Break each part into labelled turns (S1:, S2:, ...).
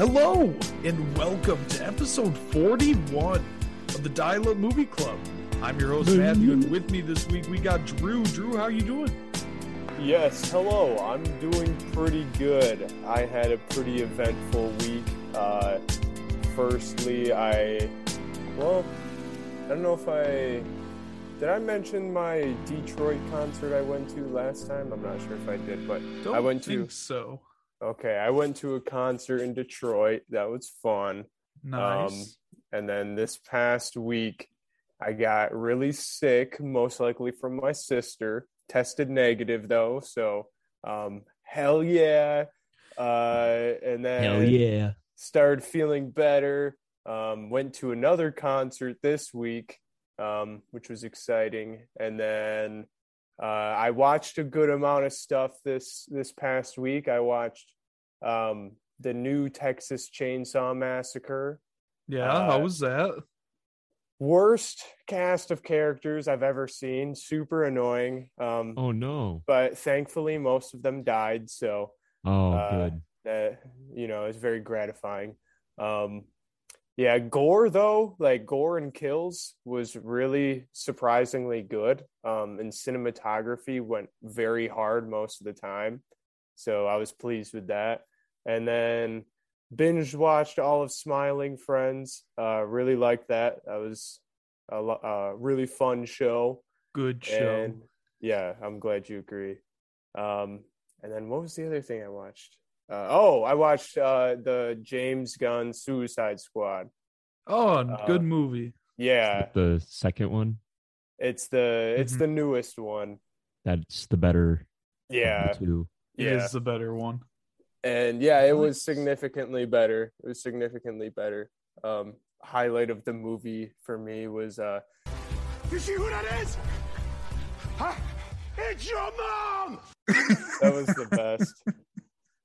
S1: Hello, and welcome to episode 41 of the Dial Up Movie Club. I'm your host, Matthew, and with me this week we got Drew. Drew, how you doing?
S2: Yes, hello. I'm doing pretty good. I had a pretty eventful week. Uh, firstly, I, well, I don't know if I did. I mention my Detroit concert I went to last time. I'm not sure if I did, but
S1: Don't
S2: I went
S1: think
S2: to.
S1: so.
S2: Okay, I went to a concert in Detroit. That was fun.
S1: Nice.
S2: Um, and then this past week, I got really sick, most likely from my sister. Tested negative though, so um, hell yeah. Uh, and then
S3: Hell yeah.
S2: started feeling better. Um, went to another concert this week, um, which was exciting. And then uh, I watched a good amount of stuff this this past week. I watched um, the new Texas Chainsaw Massacre.
S1: yeah,
S2: uh,
S1: how was that?
S2: Worst cast of characters I've ever seen. Super annoying. Um,
S3: Oh no.
S2: but thankfully, most of them died. So
S3: Oh
S2: uh,
S3: good.
S2: that you know is very gratifying um yeah gore though like gore and kills was really surprisingly good um and cinematography went very hard most of the time so i was pleased with that and then binge watched all of smiling friends uh really liked that that was a lo- uh, really fun show
S1: Good show.
S2: and yeah, I'm glad you agree. Um, and then what was the other thing I watched? Uh, oh, I watched uh, the James Gunn Suicide Squad.
S1: oh,
S2: uh,
S1: good movie.
S2: Yeah,
S3: The second one,
S2: it's the it's
S1: Mhm.
S2: the newest one.
S3: that's the better
S2: Yeah,
S3: two.
S2: Yeah,
S1: is the better one.
S2: and yeah, it was significantly better. It was significantly better. Um, highlight of the movie for me was uh,
S4: You see who that is? Huh? It's your mom!
S2: that was the best.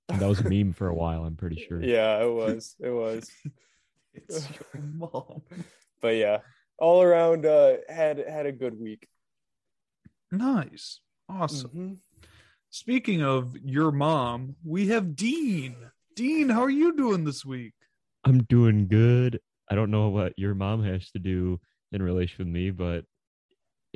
S3: That was a meme for a while, I'm pretty sure.
S2: yeah, it was. It was.
S1: It's your mom.
S2: But yeah, all around uh, had had a good week.
S1: Nice. Awesome.
S2: Mhm.
S1: Speaking of your mom, we have Dean. Dean, how are you doing this week?
S3: I'm doing good. I don't know what your mom has to do in relation with me, but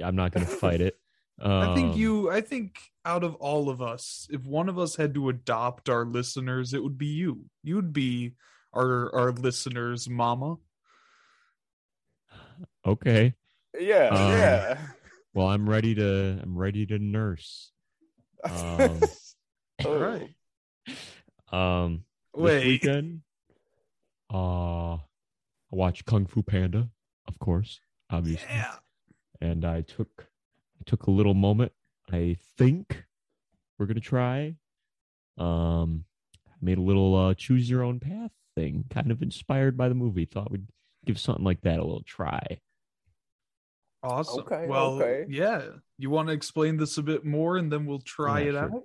S3: I'm not gonna fight it.
S1: I think
S3: Um,
S1: you I think out of all of us, if one of us had to adopt our listeners, it would be you. You'd be our our listeners' mama.
S3: Okay.
S2: Yeah,
S3: Um,
S2: yeah.
S3: Well, I'm ready to. I'm ready to nurse. Um,
S2: Oh.
S1: Right.
S3: um, this
S1: Wait.
S3: weekend, uh, I watched Kung Fu Panda, of course, obviously.
S1: Yeah.
S3: and I took I took a little moment. I think we're gonna try. Um, made a little uh, choose your own path thing, kind of inspired by the movie. Thought we'd give something like that a little try.
S1: Awesome.
S2: Okay,
S1: well,
S2: okay.
S1: yeah. You want to explain this a bit more and then we'll try it
S3: sure.
S1: out?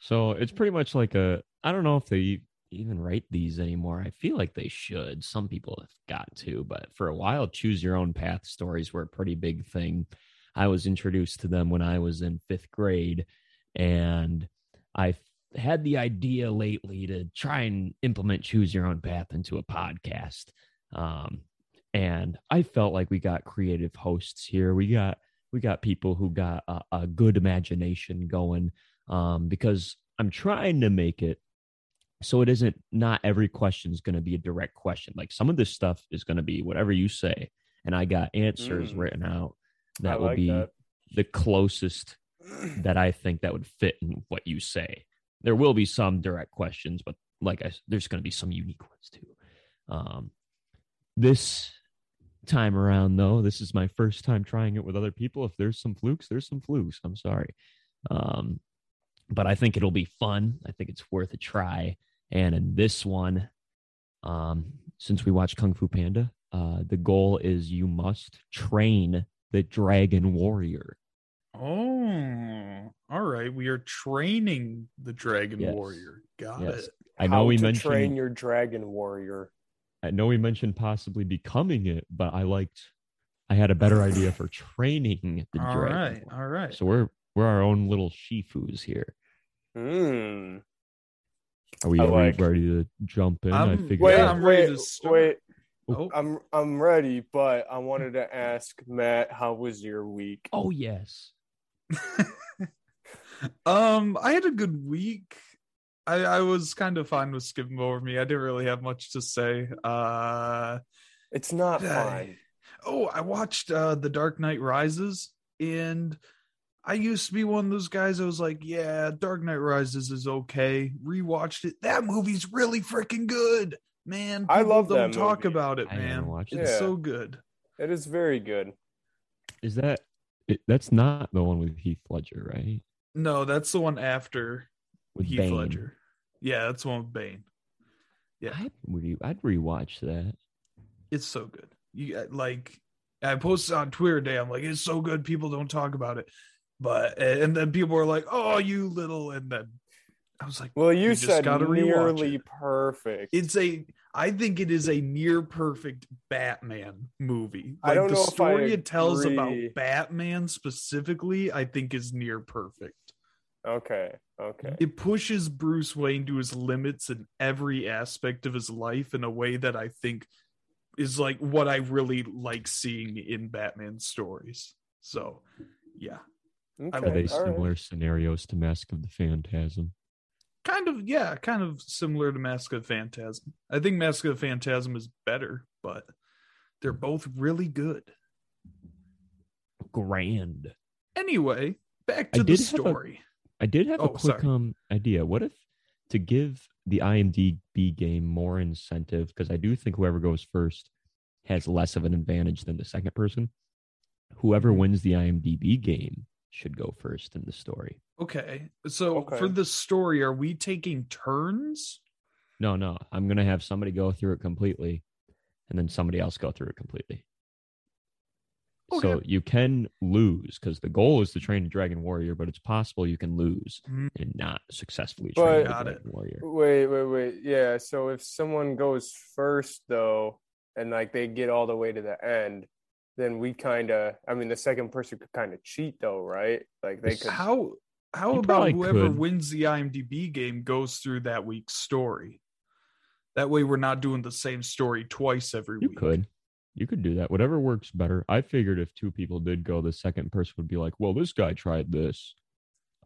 S3: So it's pretty much like a. I don't know if they even write these anymore. I feel like they should. Some people have got to, but for a while, choose your own path stories were a pretty big thing. I was introduced to them when I was in fifth grade, and I had the idea lately to try and implement choose your own path into a podcast. Um, and I felt like we got creative hosts here. We got we got people who got a, a good imagination going um, because I'm trying to make it so it isn't not every question is going to be a direct question. Like some of this stuff is going to be whatever you say, and I got answers
S2: Mm.
S3: written out
S2: I
S3: that will
S2: like
S3: be
S2: that.
S3: the closest that I think that would fit in what you say. There will be some direct questions, but like I, there's going to be some unique ones too. Um, this time around, though, this is my first time trying it with other people. If there's some flukes, there's some flukes. I'm sorry, um, but I think it'll be fun. I think it's worth a try. And in this one, um, since we watched Kung Fu Panda, uh, the goal is you must train the Dragon Warrior.
S1: Oh, all right. We are training the Dragon
S3: Yes.
S1: Warrior. Got
S3: Yes.
S1: it.
S3: I know
S2: How
S3: we
S2: to
S3: mentioned
S2: train your dragon warrior.
S3: I know we mentioned possibly becoming it, but I liked I had a better idea for training the
S1: All
S3: dragon.
S1: right.
S3: Warrior.
S1: All right.
S3: So we're we're our own little shifus here.
S2: Hmm.
S3: Are we,
S2: I
S3: are we
S2: like-
S3: ready to jump in? I
S1: I'm-
S3: figured.
S2: Wait,
S1: I'm ready
S2: wait,
S1: to start.
S2: wait.
S1: Oh,
S2: I'm I'm ready, but I wanted to ask Matt, how was your week?
S3: Oh yes.
S1: um, I had a good week. I I was kind of fine with skipping over me. I didn't really have much to say. Uh,
S2: It's not
S1: I-
S2: fine.
S1: oh, I watched uh The Dark Knight Rises, and I used to be one of those guys that was like, yeah, Dark Knight Rises is okay. Rewatched it. That movie's really freaking good, man.
S2: I
S1: People
S2: love
S1: don't
S2: that
S1: talk
S2: movie.
S1: about it,
S3: I haven't
S1: man.
S3: watched
S1: It's
S2: it.
S1: so good.
S2: It is very good.
S3: Is that it, that's not the one with Heath Ledger, right?
S1: No, that's the one after
S3: With
S1: Heath
S3: Bane.
S1: Ledger. Yeah, that's the one with Bane. Yeah.
S3: I'd, re- I'd rewatch that.
S1: It's so good. You uh, like I posted on Twitter today. I'm like, it's so good. People don't talk about it, but and then people are like, oh, you little, and then I was like,
S2: Well, you,
S1: You
S2: said
S1: gotta rewatch
S2: nearly
S1: it.
S2: perfect.
S1: it's a. I think it is a near perfect Batman movie.
S2: I don't
S1: the
S2: know if I
S1: story it tells about. Batman specifically, I think is near perfect.
S2: okay, okay.
S1: It pushes Bruce Wayne to his limits in every aspect of his life in a way that I think is like what I really like seeing in Batman stories. So, yeah,
S2: okay.
S3: Are they
S2: all right.
S3: similar scenarios to Mask of the Phantasm?
S1: Kind of, yeah, kind of similar to Mask of Phantasm. I think Mask of Phantasm is better, but they're both really good.
S3: Grand.
S1: Anyway, back to the
S3: have a-
S1: story.
S3: I did have
S1: Oh,
S3: a quick
S1: sorry.
S3: um idea. What if to give the IMDb game more incentive because I do think whoever goes first has less of an advantage than the second person. Whoever
S1: Mm-hmm.
S3: wins the IMDb game should go first in the story.
S1: Okay, so
S2: Okay.
S1: for the story, are we taking turns?
S3: No, no, I'm gonna have somebody go through it completely, and then somebody else go through it completely. So you can lose because the goal is to train a dragon warrior, but it's possible you can lose
S1: Mm.
S3: and not successfully
S2: But-
S3: train a
S1: Got
S3: dragon warrior.
S2: Wait, wait, wait. Yeah. So if someone goes first, though, and like they get all the way to the end, then we kind of. I mean, the second person could kind of cheat, though, right? Like they could.
S1: How how
S3: You
S1: about whoever
S3: could.
S1: wins the IMDb game goes through that week's story? That way, we're not doing the same story twice every week.
S3: You
S1: week.
S3: could. You could do that. Whatever works better. I figured if two people did go, the second person would be like, "Well, this guy tried this."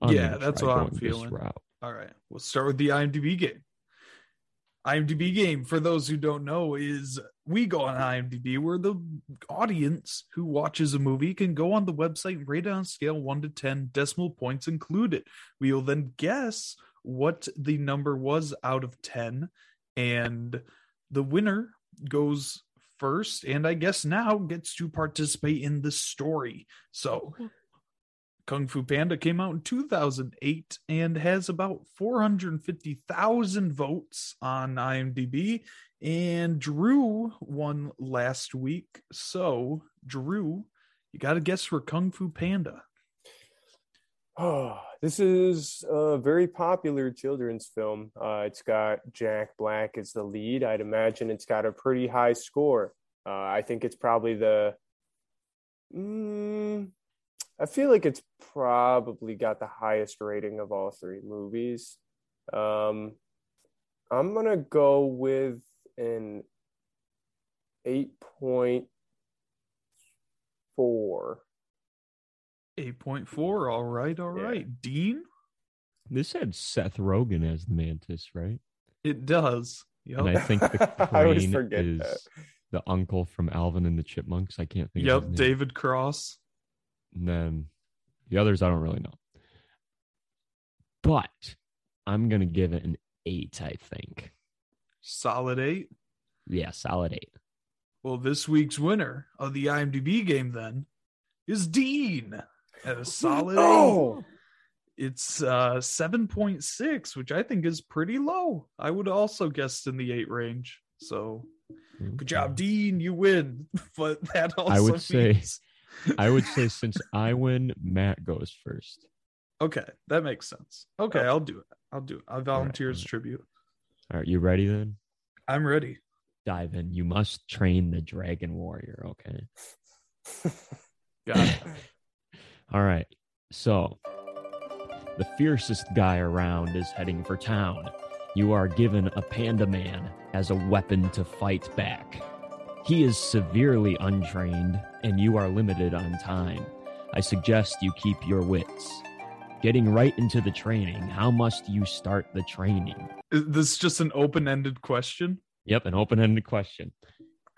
S3: I'm
S1: Yeah, that's what I'm feeling.
S3: route."
S1: All right, we'll start with the IMDb game. IMDb game, for those who don't know, is we go on IMDb where the audience who watches a movie can go on the website and rate it on scale 1 to 10, decimal points included. We will then guess what the number was out of 10, and the winner goes first, and I guess now gets to participate in the story. So, Kung Fu Panda came out in 2008 and has about 450,000 votes on IMDb. And Drew won last week. So, Drew, you got to guess for Kung Fu Panda.
S2: Oh, this is a very popular children's film. Uh, it's got Jack Black as the lead. I'd imagine it's got a pretty high score. Uh, I think it's probably the. Mm, I feel like it's probably got the highest rating of all three movies. Um, I'm gonna go with an eight point four.
S1: 8.4. All right. All
S2: Yeah.
S1: right. Dean?
S3: This had Seth Rogen as the mantis, right?
S1: It does. Yep.
S3: And I think the
S2: I always
S3: crane
S2: forget
S3: is
S2: that.
S3: the uncle from Alvin and the Chipmunks. I can't think. of
S1: yep.
S3: his.
S1: David Cross.
S3: And then the others, I don't really know. But I'm gonna give it an eight. I think.
S1: Solid eight.
S3: Yeah, solid eight.
S1: Well, this week's winner of the IMDb game then is Dean at a solid eight.
S2: Oh,
S1: It's uh 7.6, which I think is pretty low. I would also guess in the eight range. So good job, Dean. You win. But that also
S3: I would say- I would say since I win, Matt goes first.
S1: Okay, that makes sense. Okay, I'll do it. I'll do it. I'll volunteer as
S3: alright.
S1: tribute.
S3: All right, you ready then?
S1: I'm ready.
S3: Dive in. You must train the dragon warrior. Okay.
S1: Got it.
S3: All right. So, the fiercest guy around is heading for town. you are given a panda man as a weapon to fight back. He is severely untrained, and you are limited on time. I suggest you keep your wits. Getting right into the training, how must you start the training?
S1: Is this just an open-ended question?
S3: Yep, an open-ended question.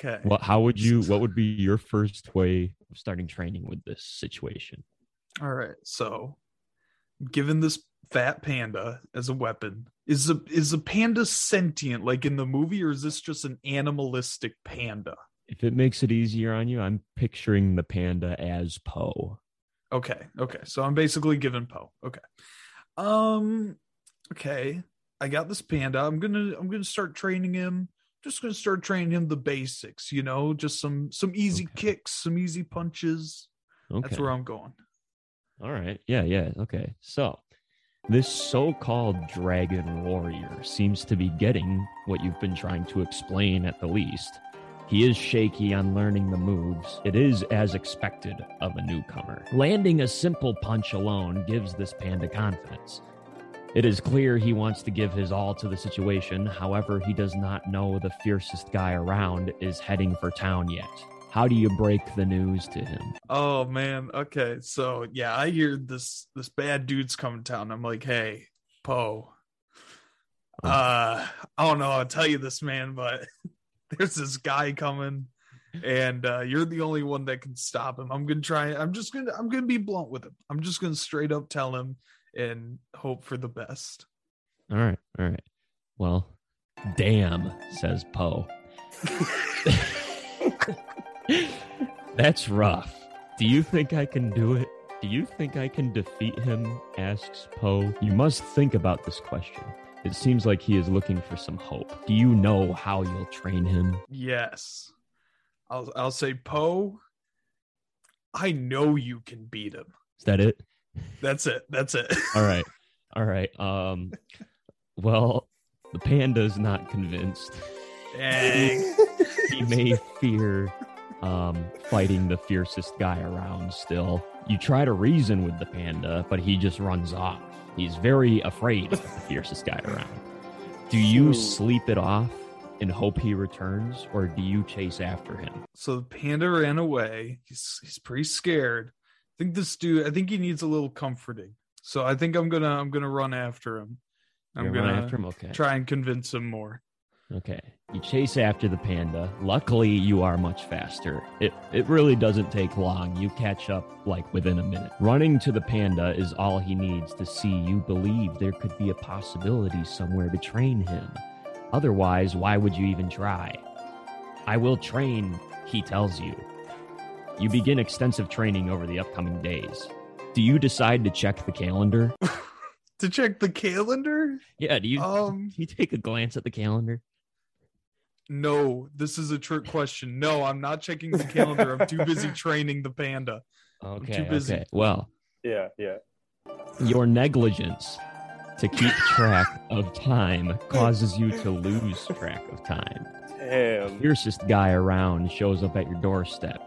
S1: Okay.
S3: What how would you what would be your first way of starting training with this situation?
S1: All right. So, given this fat panda as a weapon, is a is the panda sentient like in the movie, or is this just an animalistic panda?
S3: If it makes it easier on you, I'm picturing the panda as Po.
S1: Okay. Okay. So I'm basically giving Po. Okay. Um. Okay. I got this panda. I'm gonna I'm gonna start training him. Just gonna start training him the basics. You know, just some some easy
S3: Okay.
S1: kicks, some easy punches.
S3: Okay.
S1: That's where I'm going.
S3: All right. Yeah, yeah. Okay. So, this so called dragon warrior seems to be getting what you've been trying to explain at the least. He is shaky on learning the moves. It is as expected of a newcomer. Landing a simple punch alone gives this panda confidence. It is clear he wants to give his all to the situation. However, he does not know the fiercest guy around is heading for town yet. How do you break the news to him?
S1: Oh man. Okay. So yeah, I hear this this bad dude's coming to town. I'm like, hey, Po. Uh I don't know I'll tell you this, man, but there's this guy coming and uh you're the only one that can stop him. I'm gonna try I'm just gonna I'm gonna be blunt with him. I'm just gonna straight up tell him and hope for the best.
S3: All right, all right. Well, damn, says Po. That's rough. Do you think I can do it? Do you think I can defeat him? asks Po. You must think about this question. It seems like he is looking for some hope. Do you know how you'll train him?
S1: Yes. I'll I'll say Po. I know you can beat him.
S3: Is that it?
S1: That's it. That's it.
S3: All right. All right. Um well, the panda's not convinced.
S1: Dang.
S3: he may fear um, fighting the fiercest guy around still. You try to reason with the panda, but he just runs off. He's very afraid of the fiercest guy around. Do you
S2: Ooh.
S3: sleep it off and hope he returns, or do you chase after him?
S1: So the panda ran away. He's he's pretty scared. I think this dude. I think he needs a little comforting. So I think I'm gonna I'm gonna run after him. I'm
S3: You're
S1: gonna
S3: after him? Okay.
S1: try and convince him more.
S3: Okay. You chase after the panda. Luckily, you are much faster. It it really doesn't take long. You catch up like within a minute. Running to the panda is all he needs to see you believe there could be a possibility somewhere to train him. Otherwise, why would you even try? I will train, he tells you. You begin extensive training over the upcoming days. Do you decide to check the calendar?
S1: To check the calendar?
S3: Yeah, do you
S1: Um,
S3: do you take a glance at the calendar?
S1: No. This is a trick question. No, I'm not checking the calendar. I'm too busy training the panda.
S3: Okay.
S1: too busy.
S3: Okay. Well,
S2: Yeah, yeah.
S3: Your negligence to keep track of time causes you to lose track of time.
S2: Damn.
S3: Fiercest guy around shows up at your doorstep,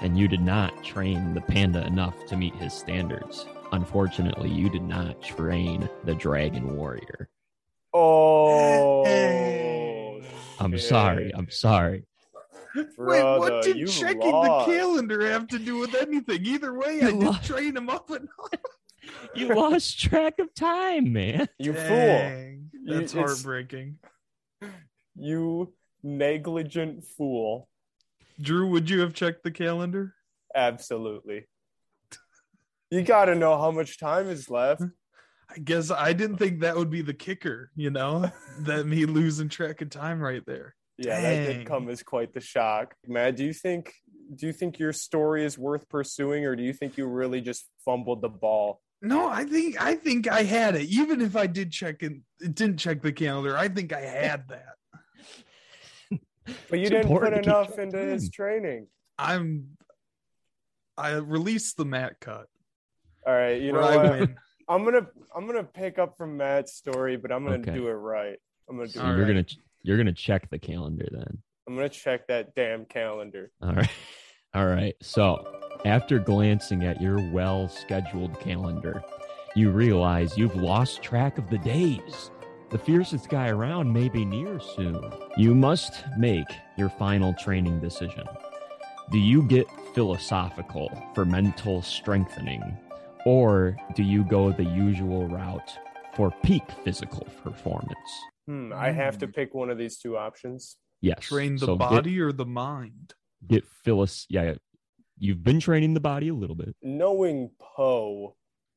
S3: and you did not train the panda enough to meet his standards. Unfortunately, you did not train the dragon warrior.
S2: Oh.
S3: I'm
S2: shit.
S3: sorry. I'm sorry.
S1: Wait, what did
S2: you
S1: checking
S2: lost.
S1: the calendar have to do with anything? Either way, I
S3: You
S1: did
S3: lost.
S1: train him up enough.
S3: You lost track of time, man.
S2: You fool.
S1: Dang,
S2: You-
S1: That's
S2: it's-
S1: heartbreaking.
S2: You negligent fool.
S1: Drew, would you have checked the calendar?
S2: Absolutely. You got to know how much time is left.
S1: I guess I didn't think that would be the kicker, you know, that me losing track of time right there.
S2: Yeah, that
S1: Dang.
S2: did come as quite the shock. Matt, do you think do you think your story is worth pursuing or do you think you really just fumbled the ball?
S1: No, I think I think I had it. Even if I did check and didn't check the calendar, I think I had that.
S2: But you
S3: It's
S2: didn't put
S3: important to keep
S2: enough into his
S3: time.
S2: training.
S1: I'm I released the mat cut.
S2: All right, you know
S1: I
S2: what?
S1: win.
S2: I'm gonna I'm gonna pick up from Matt's story, but I'm gonna
S3: Okay.
S2: do it right. I'm gonna do
S3: So
S2: it
S3: you're
S1: right.
S3: gonna you're gonna check the calendar then.
S2: I'm gonna check that damn calendar.
S3: All right. All right. So, after glancing at your well scheduled calendar, you realize you've lost track of the days. The fiercest guy around may be near soon. You must make your final training decision. Do you get philosophical for mental strengthening, or do you go the usual route for peak physical performance?
S2: Hmm, I have to pick one of these two options.
S3: Yes.
S1: Train the
S3: so get-
S1: body or the mind?
S3: Get, philos. Yeah, you've been training the body a little bit.
S2: Knowing Po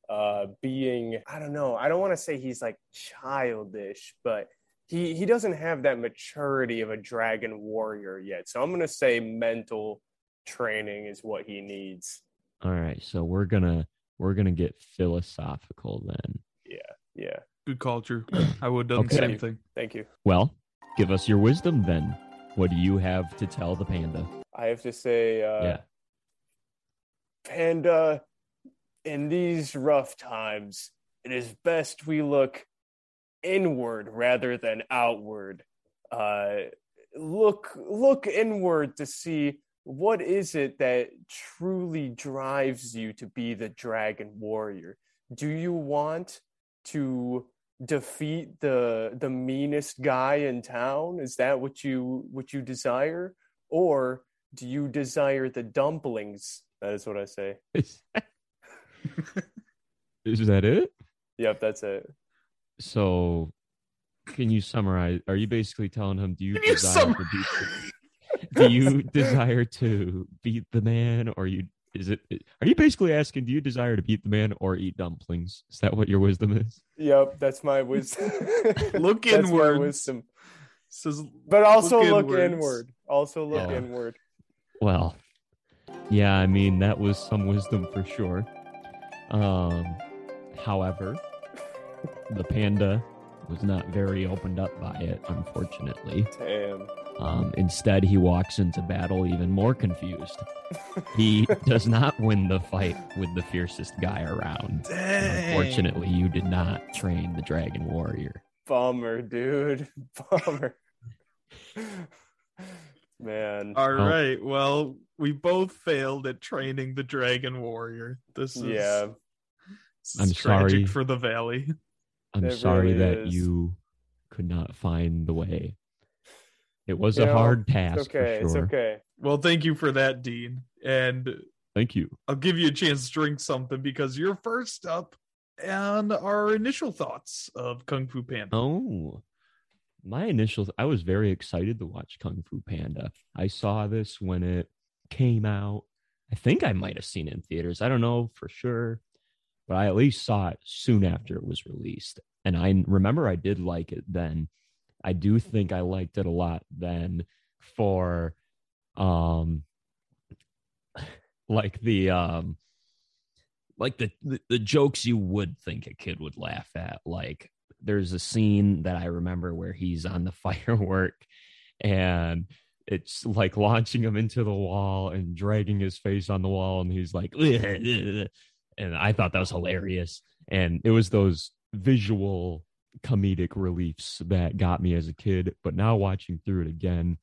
S2: uh, being, I don't know, I don't want to say he's like childish, but he, he doesn't have that maturity of a dragon warrior yet. So I'm going to say mental training is what he needs.
S3: All right, so we're gonna we're gonna get philosophical then.
S2: Yeah. Yeah.
S1: Good culture. I would have done the same thing.
S2: Thank you.
S3: Well, give us your wisdom then. What do you have to tell the panda?
S2: I have to say, uh,
S3: yeah.
S2: Panda, in these rough times, it is best we look inward rather than outward. Uh, look, look inward to see what is it that truly drives you to be the dragon warrior. Do you want to defeat the the meanest guy in town? Is that what you what you desire, or do you desire the dumplings? That is what I say.
S3: Is, is that it?
S2: Yep, that's it.
S3: So, can you summarize? Are you basically telling him, do you
S1: Can you
S3: desire to beat? The, do you desire to beat the man, or you? Is it? Are you basically asking, do you desire to beat the man or eat dumplings? Is that what your wisdom is?
S2: Yep, that's my wisdom.
S1: Look inward.
S2: That's my wisdom.
S1: Says
S2: But also
S1: Look
S2: look, inward. Also look
S3: Yeah.
S2: inward.
S3: Well, yeah, I mean that was some wisdom for sure. Um, however, the panda was not very opened up by it, unfortunately.
S2: Damn.
S3: Um, instead, he walks into battle even more confused. He does not win the fight with the fiercest guy around.
S1: Dang.
S3: Unfortunately, you did not train the dragon warrior.
S2: Bummer, dude. Bummer. Man.
S1: All
S3: Oh.
S1: right. Well, we both failed at training the dragon warrior. This is
S2: Yeah.
S1: this is
S3: I'm
S1: tragic
S3: sorry.
S1: for the valley.
S3: I'm
S2: It
S3: sorry
S2: really
S3: that
S2: is.
S3: you could not find the way. It was
S2: You
S3: a
S2: know,
S3: hard task.
S2: It's okay.
S3: For
S2: It's okay.
S1: Well, thank you for that, Dean. And
S3: Thank you.
S1: I'll give you a chance to drink something because you're first up and our initial thoughts of Kung Fu Panda.
S3: Oh, my initial, I was very excited to watch Kung Fu Panda. I saw this when it came out. I think I might have seen it in theaters. I don't know for sure, but I at least saw it soon after it was released. And I remember I did like it then. I do think I liked it a lot then for um like the um like the, the the jokes you would think a kid would laugh at. Like there's a scene that i remember where he's on the firework and it's like launching him into the wall and dragging his face on the wall and he's like and i thought that was hilarious. And it was those visual comedic reliefs that got me as a kid but now watching through it again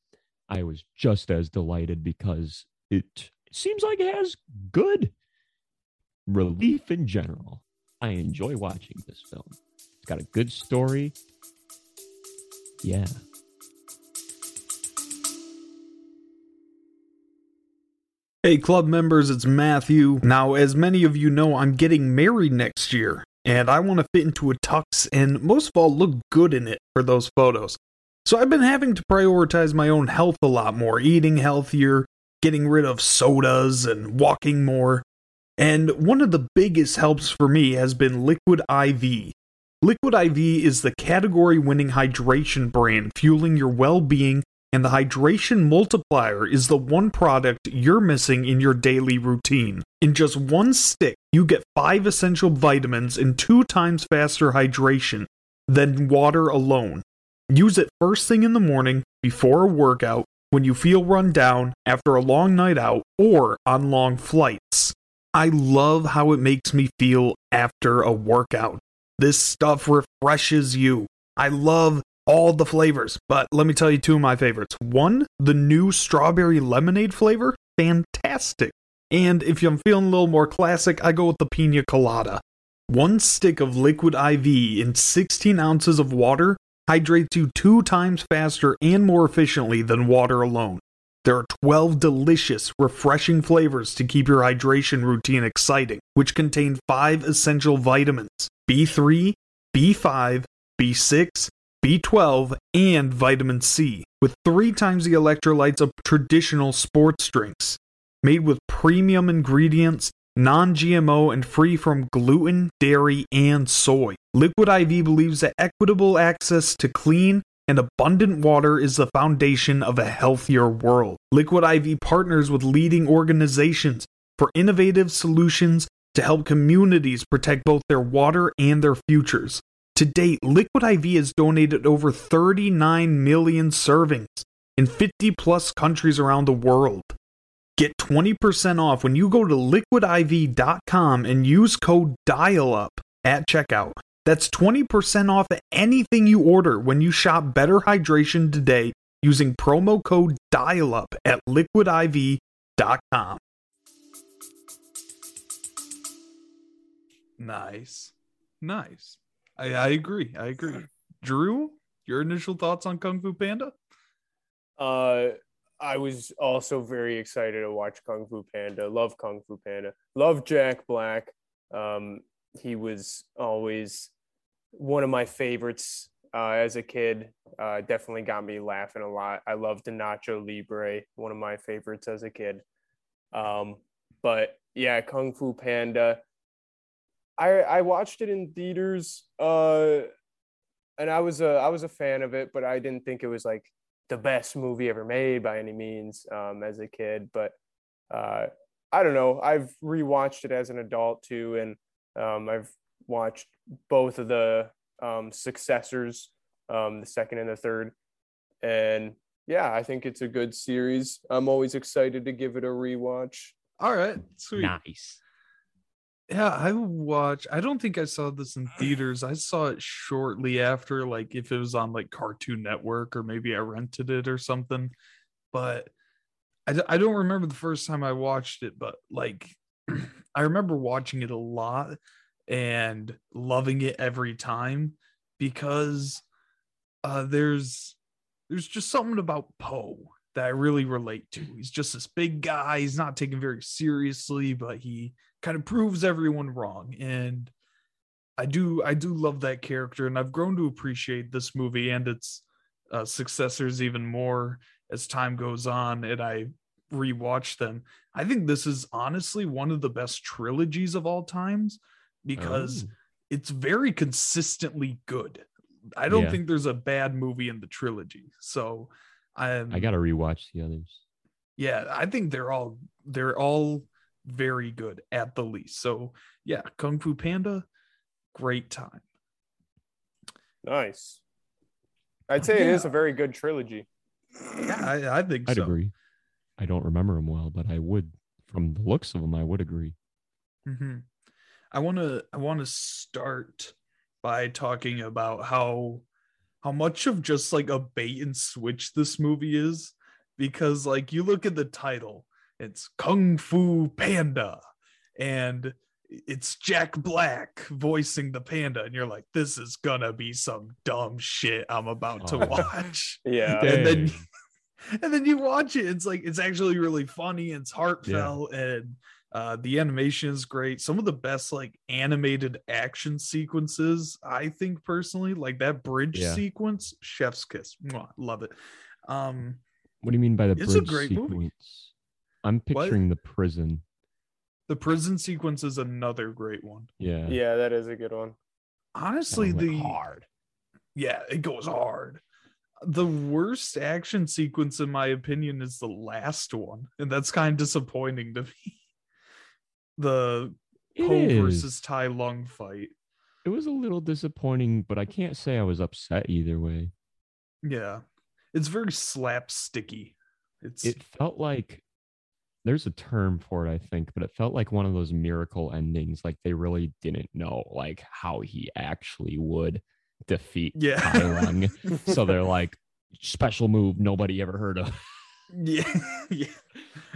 S3: i was just as delighted because it seems like it has good relief in general. I enjoy watching this film. It's got a good story. Yeah.
S1: Hey, club members, it's Matthew. Now, as many of you know, I'm getting married next year, and I want to fit into a tux and most of all look good in it for those photos. So I've been having to prioritize my own health a lot more, eating healthier, getting rid of sodas, and walking more. And one of the biggest helps for me has been Liquid IV. Liquid IV is the category winning hydration brand fueling your well being and the hydration multiplier is the one product you're missing in your daily routine. In just one stick, you get five essential vitamins and two times faster hydration than water alone. Use it first thing in the morning, before a workout, when you feel run down, after a long night out, or on long flights. I love how it makes me feel after a workout. This stuff refreshes you. I love all the flavors, but let me tell you two of my favorites. One, the new strawberry lemonade flavor, fantastic. And if I'm feeling a little more classic, I go with the pina colada. One stick of liquid IV in 16 ounces of water hydrates you two times faster and more efficiently than water alone. There are 12 delicious, refreshing flavors to keep your hydration routine exciting, which contain five essential vitamins B3, B5, B6, B12, and vitamin C, with three times the electrolytes of traditional sports drinks. Made with premium ingredients, non GMO, and free from gluten, dairy, and soy. Liquid IV believes that equitable access to clean and abundant water is the foundation of a healthier world. Liquid IV partners with leading organizations for innovative solutions to help communities protect both their water and their futures. To date, Liquid IV has donated over 39 million servings in 50 plus countries around the world. Get 20% off when you go to liquidiv.com and use code DIALUP at checkout. That's 20% off anything you order when you shop Better Hydration today using promo code DIALUP at liquidiv.com. Nice. Nice. I, I agree. I agree. Drew, your initial thoughts on Kung Fu Panda?
S2: Uh, I was also very excited to watch Kung Fu Panda. Love Kung Fu Panda. Love Jack Black. Um, he was always one of my favorites uh, as a kid. Uh, definitely got me laughing a lot. I loved Nacho Libre, one of my favorites as a kid. Um, but yeah, Kung Fu Panda. I I watched it in theaters, uh, and I was a I was a fan of it, but I didn't think it was like the best movie ever made by any means um, as a kid. But uh, I don't know. I've rewatched it as an adult too, and um, I've watched both of the um, successors, um, the second and the third, and yeah, I think it's a good series. I'm always excited to give it a rewatch.
S1: All right, sweet.
S3: Nice.
S1: Yeah, I watch. I don't think I saw this in theaters. I saw it shortly after, like if it was on like Cartoon Network or maybe I rented it or something. But I, I don't remember the first time I watched it, but like I remember watching it a lot and loving it every time because uh there's there's just something about Po that I really relate to. He's just this big guy. He's not taken very seriously, but he kind of proves everyone wrong. And I do I do love that character, and I've grown to appreciate this movie and its uh, successors even more as time goes on, and I rewatch them. I think this is honestly one of the best trilogies of all times because
S3: Oh.
S1: it's very consistently good. I don't
S3: Yeah.
S1: think there's a bad movie in the trilogy. So I'm,
S3: I got to rewatch the others.
S1: yeah, I think they're all they're all very good at the least. So yeah, Kung Fu Panda, great time.
S2: Nice. I'd say it is a very good trilogy.
S1: Yeah, I, I think
S3: I'd
S1: so.
S3: agree. I don't remember them well, but I would, from the looks of them, I would agree.
S1: hmm I want to I want to start by talking about how how much of just like a bait and switch this movie is because like you look at the title it's Kung Fu Panda. And it's Jack Black voicing the panda. And you're like this is gonna be some dumb shit I'm about to
S3: Oh.
S1: watch.
S2: Yeah.
S1: and then and then you watch it. It's like it's actually really funny. It's heartfelt. And uh the animation is great. Some of the best like animated action sequences i think personally like that bridge
S3: Yeah.
S1: sequence chef's kiss. Mwah, love it. Um
S3: What do you mean by the
S1: It's a
S3: bridge
S1: great movie.
S3: Sequence? I'm
S1: What?
S3: picturing the prison.
S1: the prison sequence is another great one
S3: Yeah.
S2: Yeah, that is a good one.
S1: honestly the
S3: hard.
S1: yeah it goes hard the worst action sequence in my opinion is the last one and that's kind of disappointing to me the
S3: It
S1: Po
S3: is.
S1: versus Tai Lung fight.
S3: It was a little disappointing, but I can't say I was upset either way.
S1: Yeah. It's very slapsticky. It's
S3: It felt like there's a term for it, I think, but it felt like one of those miracle endings. Like they really didn't know like how he actually would defeat
S1: Yeah.
S3: Tai Lung. so they're like special move nobody ever heard of.
S1: yeah. yeah.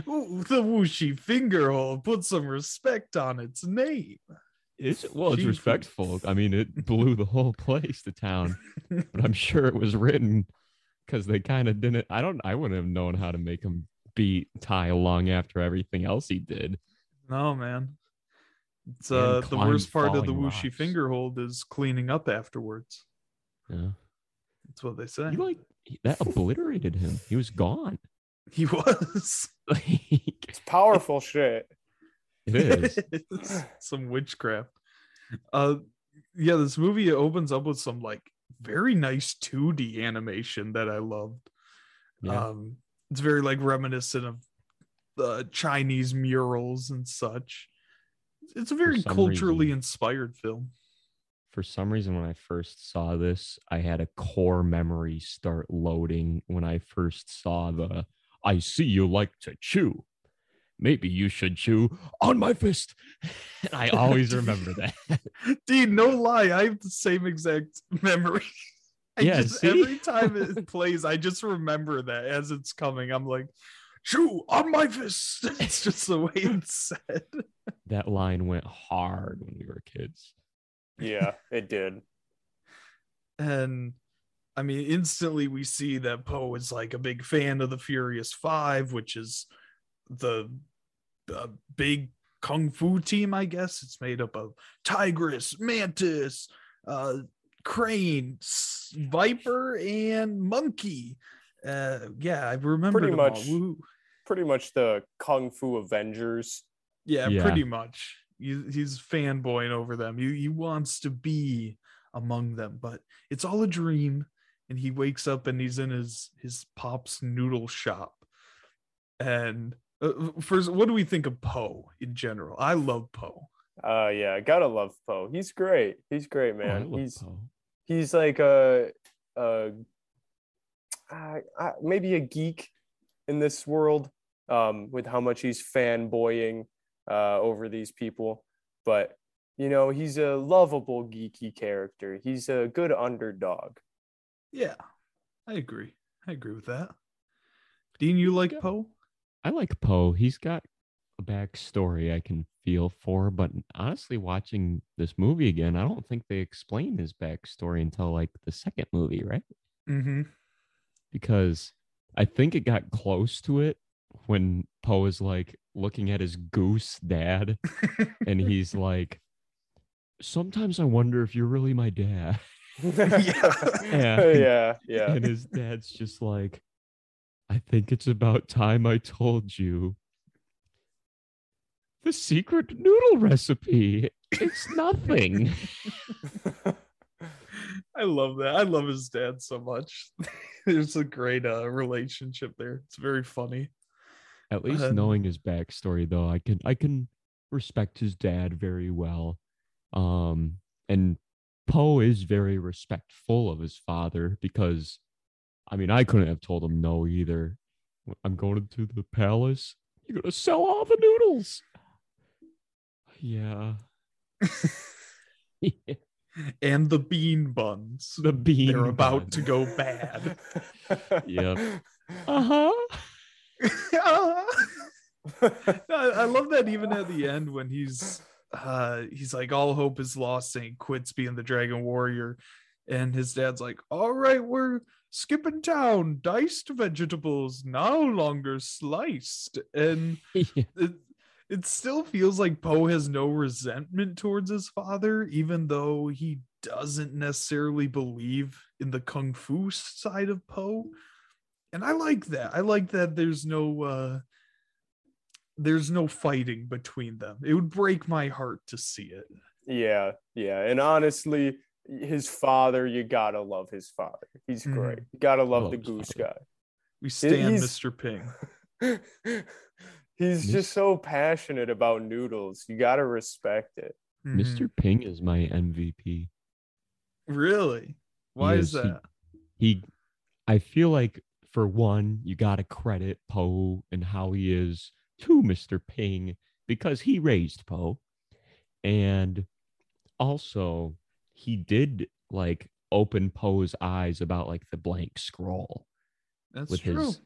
S1: Ooh, the Wuxi finger hold. Put some respect on its name.
S3: It's well, it's respectful. I mean, it blew the whole place to town, but I'm sure it was written because they kind of didn't. I don't. I wouldn't have known how to make him beat Tai Lung after everything else he did.
S1: No, man. It's
S3: And
S1: uh the worst part of the
S3: falling
S1: whooshy
S3: rocks.
S1: finger hold is cleaning up afterwards.
S3: Yeah,
S1: That's what they say.
S3: you like that obliterated him. He was gone.
S1: he was.
S3: Like,
S2: It's powerful shit.
S3: it is.
S1: It's some witchcraft. Uh yeah, this movie opens up with some like very nice 2D animation that I loved.
S3: Yeah.
S1: Um it's very like reminiscent of the Chinese murals and such. It's a very culturally
S3: reason.
S1: inspired film.
S3: For some reason, when I first saw this, I had a core memory start loading when I first saw the I see you like to chew. Maybe you should chew on my fist. And I always remember that.
S1: Dude, no lie, I have the same exact memory. I
S3: Yeah,
S1: just
S3: see?
S1: every time it plays, I just remember that as it's coming. I'm like, shoo on my fist. It's just the way it's said.
S3: That line went hard when we were kids.
S2: Yeah, it did.
S1: And I mean, instantly we see that Po is like a big fan of the Furious Five, which is the uh, big kung fu team, I guess. It's made up of Tigress, Mantis, uh, Crane, S- Viper, and Monkey. Uh, yeah, I remember
S2: Pretty much. Pretty much the Kung Fu Avengers.
S1: Yeah,
S3: Yeah.
S1: pretty much. He, he's fanboying over them. He, he wants to be among them, but it's all a dream. And he wakes up and he's in his his pop's noodle shop. And uh, first, what do we think of Po in general? I love Po.
S2: Uh yeah, gotta love Po. He's great. He's great,
S3: Oh,
S2: man.
S3: love
S2: he's
S3: Po.
S2: He's like a, a uh, uh, maybe a geek in this world um, with how much he's fanboying uh, over these people. But you know, he's a lovable geeky character. He's a good underdog.
S1: Yeah, I agree. I agree with that. Dean, you like
S3: Yeah.
S1: Po?
S3: I like Po. He's got a backstory I can feel for, but honestly, watching this movie again, I don't think they explain his backstory until like the second movie, right?
S1: Mm-hmm.
S3: Because I think it got close to it when Po is like looking at his goose dad and he's like, Sometimes I wonder if you're really my dad.
S2: yeah, yeah, yeah.
S3: And his dad's just like, I think it's about time I told you the secret noodle recipe. It's nothing.
S1: I love that. I love his dad so much. There's a great uh, relationship there. It's very funny.
S3: At least
S1: Um,
S3: knowing his backstory, though, I can I can respect his dad very well. Um, and Po is very respectful of his father because, I mean, I couldn't have told him no either. I'm going to the palace. You're gonna sell all the noodles. Yeah. yeah.
S1: And the bean buns.
S3: the bean.
S1: They're about
S3: bun.
S1: to go bad.
S3: Yep. Uh huh.
S1: I, I love that even at the end when he's uh he's like all hope is lost and he quits being the dragon warrior and his dad's like all right we're skipping town diced vegetables no longer sliced and
S3: Yeah.
S1: It, it still feels like Po has no resentment towards his father, even though he doesn't necessarily believe in the kung fu side of Po. And I like that. I like that there's no uh there's no fighting between them. It would break my heart to see it.
S2: yeah, yeah. And honestly, his father, you gotta love his father. He's
S1: Mhm.
S2: great. You gotta love
S3: Love
S2: the
S3: his
S2: guy.
S1: We stand
S2: he's-
S1: Mr. Ping.
S2: guy. He's
S3: Miss-
S2: just so passionate about noodles. You gotta respect it.
S1: Mm-hmm.
S3: Mr. Ping is my MVP.
S1: Really? Why is
S3: is. He-
S1: that?
S3: he I feel like for one, you gotta credit Po and how he is to Mr. Ping because he raised Po. And also he did like open Po's eyes about like the blank scroll
S1: That's
S3: with
S1: true.
S3: his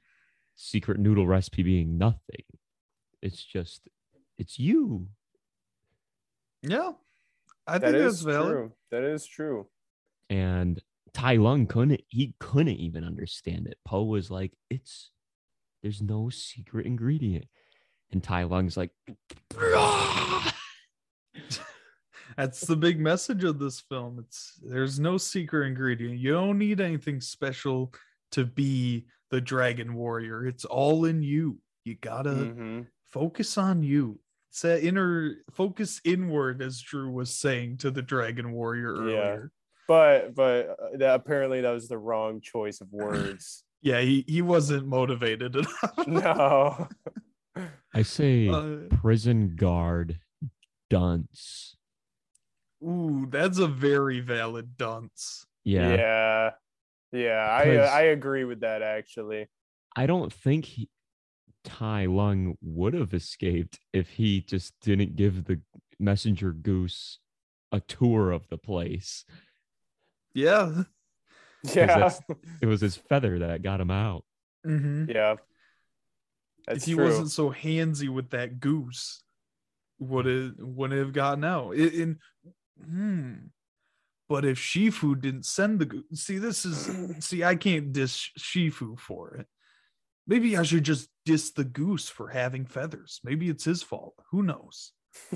S3: secret noodle recipe being nothing. It's just it's you.
S1: Yeah, I
S2: That
S1: think that's valid.
S2: true. That is true.
S3: and Tai Lung couldn't he couldn't even understand it. Po was like, "It's there's no secret ingredient," and Tai Lung's like,
S1: That's the big message of this film. It's there's no secret ingredient. You don't need anything special to be the dragon warrior. It's all in you. You gotta
S2: Mhm.
S1: Focus on you. It's that inner focus inward, as Drew was saying to the dragon warrior earlier. Yeah.
S2: But but uh, that, apparently that was the wrong choice of words.
S1: Yeah, he, he wasn't motivated enough.
S2: no.
S3: "I say
S1: Uh,
S3: prison guard dunce."
S1: ooh, that's a very valid dunce.
S3: Yeah,
S2: Yeah. Yeah, I I agree with that actually.
S3: I don't think he, Tai Lung would have escaped if he just didn't give the messenger goose a tour of the place.
S1: Yeah.
S2: Yeah.
S3: It was his feather that got him out.
S1: hmm
S2: Yeah. That's
S1: if he
S2: true.
S1: wasn't so handsy with that goose, would it wouldn't have gotten out? It, in hmm. But if Shifu didn't send the goose, see, this is see, I can't dish Shifu for it. Maybe I should just diss the goose for having feathers. Maybe it's his fault. Who knows?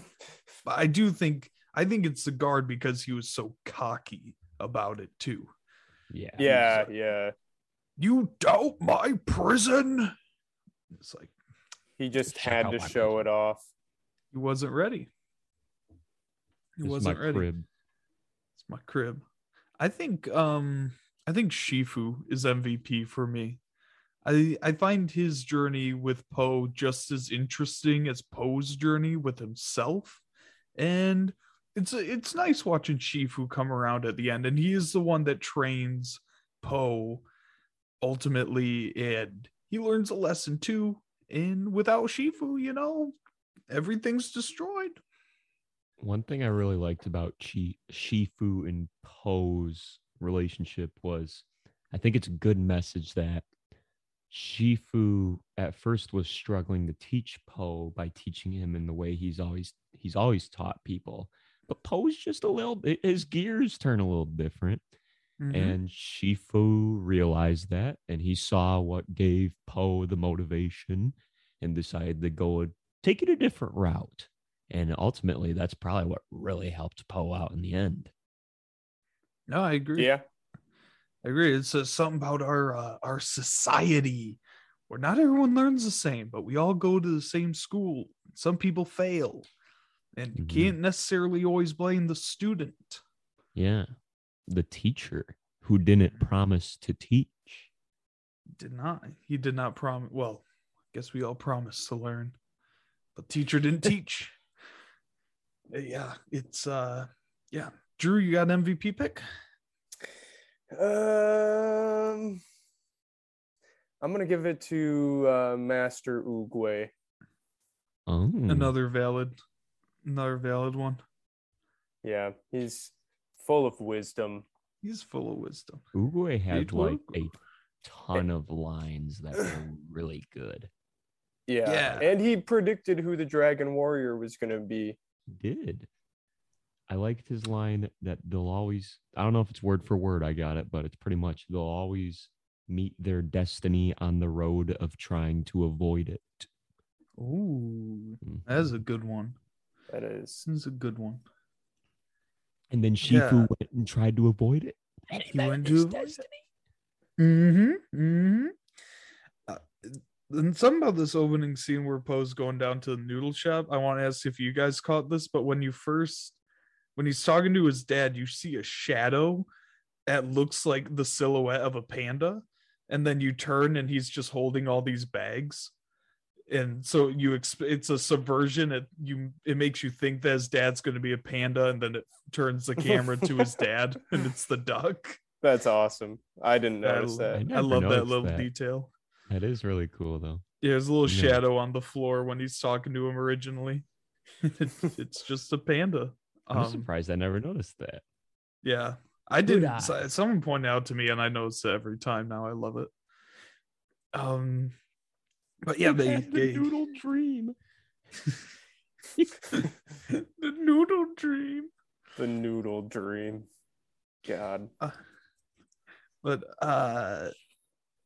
S1: but I do think I think it's the guard because he was so cocky about it too.
S3: Yeah.
S2: yeah,
S1: like-
S2: yeah.
S1: You doubt my prison? It's like
S2: He just had to
S3: my
S2: show it off.
S1: he wasn't ready. He
S3: This is
S1: wasn't
S3: my
S1: ready.
S3: crib.
S1: It's my crib. I think um I think Shifu is MVP for me. I I find his journey with Po just as interesting as Po's journey with himself. And it's it's nice watching Shifu come around at the end and he is the one that trains Po ultimately and he learns a lesson too and without Shifu, you know, everything's destroyed.
S3: One thing I really liked about Chi, Shifu and Po's relationship was I think it's a good message that Shifu at first was struggling to teach Po by teaching him in the way he's always he's always taught people. But Po's just a little bit his gears turn a little different.
S1: Mhm.
S3: And Shifu realized that and he saw what gave Po the motivation and decided to go and take it a different route. And ultimately, that's probably what really helped Po out in the end.
S1: no, I agree.
S2: Yeah.
S1: I agree. It says something about our uh, our society where not everyone learns the same, but we all go to the same school. Some people fail, and you
S3: Mhm.
S1: can't necessarily always blame the student.
S3: Yeah. The teacher who didn't promise to teach.
S1: Did not. He did not promise. Well, I guess we all promised to learn, but teacher didn't teach. Yeah, it's uh, yeah. Drew, you got an MVP pick?
S2: Um I'm gonna give it to uh, Master Oogway.
S3: Oh,
S1: Another valid, another valid one.
S2: Yeah, he's full of wisdom.
S1: He's full of wisdom.
S3: Oogway had
S1: It
S3: like
S1: will.
S3: a ton of lines that were really good.
S2: Yeah.
S1: Yeah.
S2: And he predicted who the Dragon Warrior was gonna be.
S3: He did. I liked his line that they'll always, I don't know if it's word for word, I got it, but it's pretty much they'll always meet their destiny on the road of trying to avoid it.
S1: Ooh, that is a good one.
S2: That is.
S1: This is a good one.
S3: And then Shifu
S1: Yeah.
S3: went and tried to avoid it. And
S1: He
S3: met
S1: went to avoid it.
S3: destiny.
S1: Mm-hmm. Mm-hmm. Uh, and something about this opening scene where Po's going down to the noodle shop. I want to ask if you guys caught this, but when you first, when he's talking to his dad, you see a shadow that looks like the silhouette of a panda, and then you turn and he's just holding all these bags. And so you exp- it's a subversion. It you it makes you think that his dad's going to be a panda, and then it turns the camera to his dad, and it's the duck.
S2: That's awesome. I didn't notice
S1: I,
S2: that.
S3: I
S1: I love that little
S3: that.
S1: detail.
S3: That is really cool, though.
S1: Yeah, there's a little
S3: Yeah.
S1: shadow on the floor when he's talking to him originally. it's just a panda.
S3: I'm
S1: Um,
S3: surprised I never noticed that.
S1: yeah, I didn't.
S3: eye.
S1: so- Someone pointed out to me, and I notice it every time now. I love it. Um, but yeah, they,
S3: the
S1: they
S3: noodle dream.
S1: the noodle dream.
S2: the noodle dream. God.
S1: but uh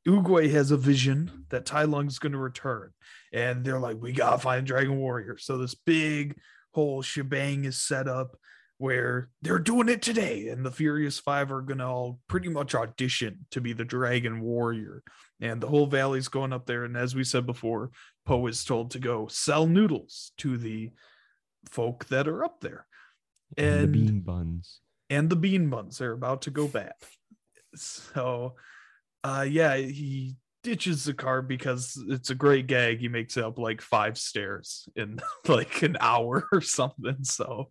S1: Oogway has a vision that Tai Lung's going to return, and they're like, "We gotta find Dragon Warrior." So this big whole shebang is set up where they're doing it today, and the Furious Five are gonna all pretty much audition to be the Dragon Warrior, and the whole valley's going up there. And as we said before, Po is told to go sell noodles to the folk that are up there,
S3: And,
S1: and
S3: the bean buns.
S1: and the bean buns are about to go bad. So, uh, yeah, he ditches the car because it's a great gag. He makes up like five stairs in like an hour or something. So,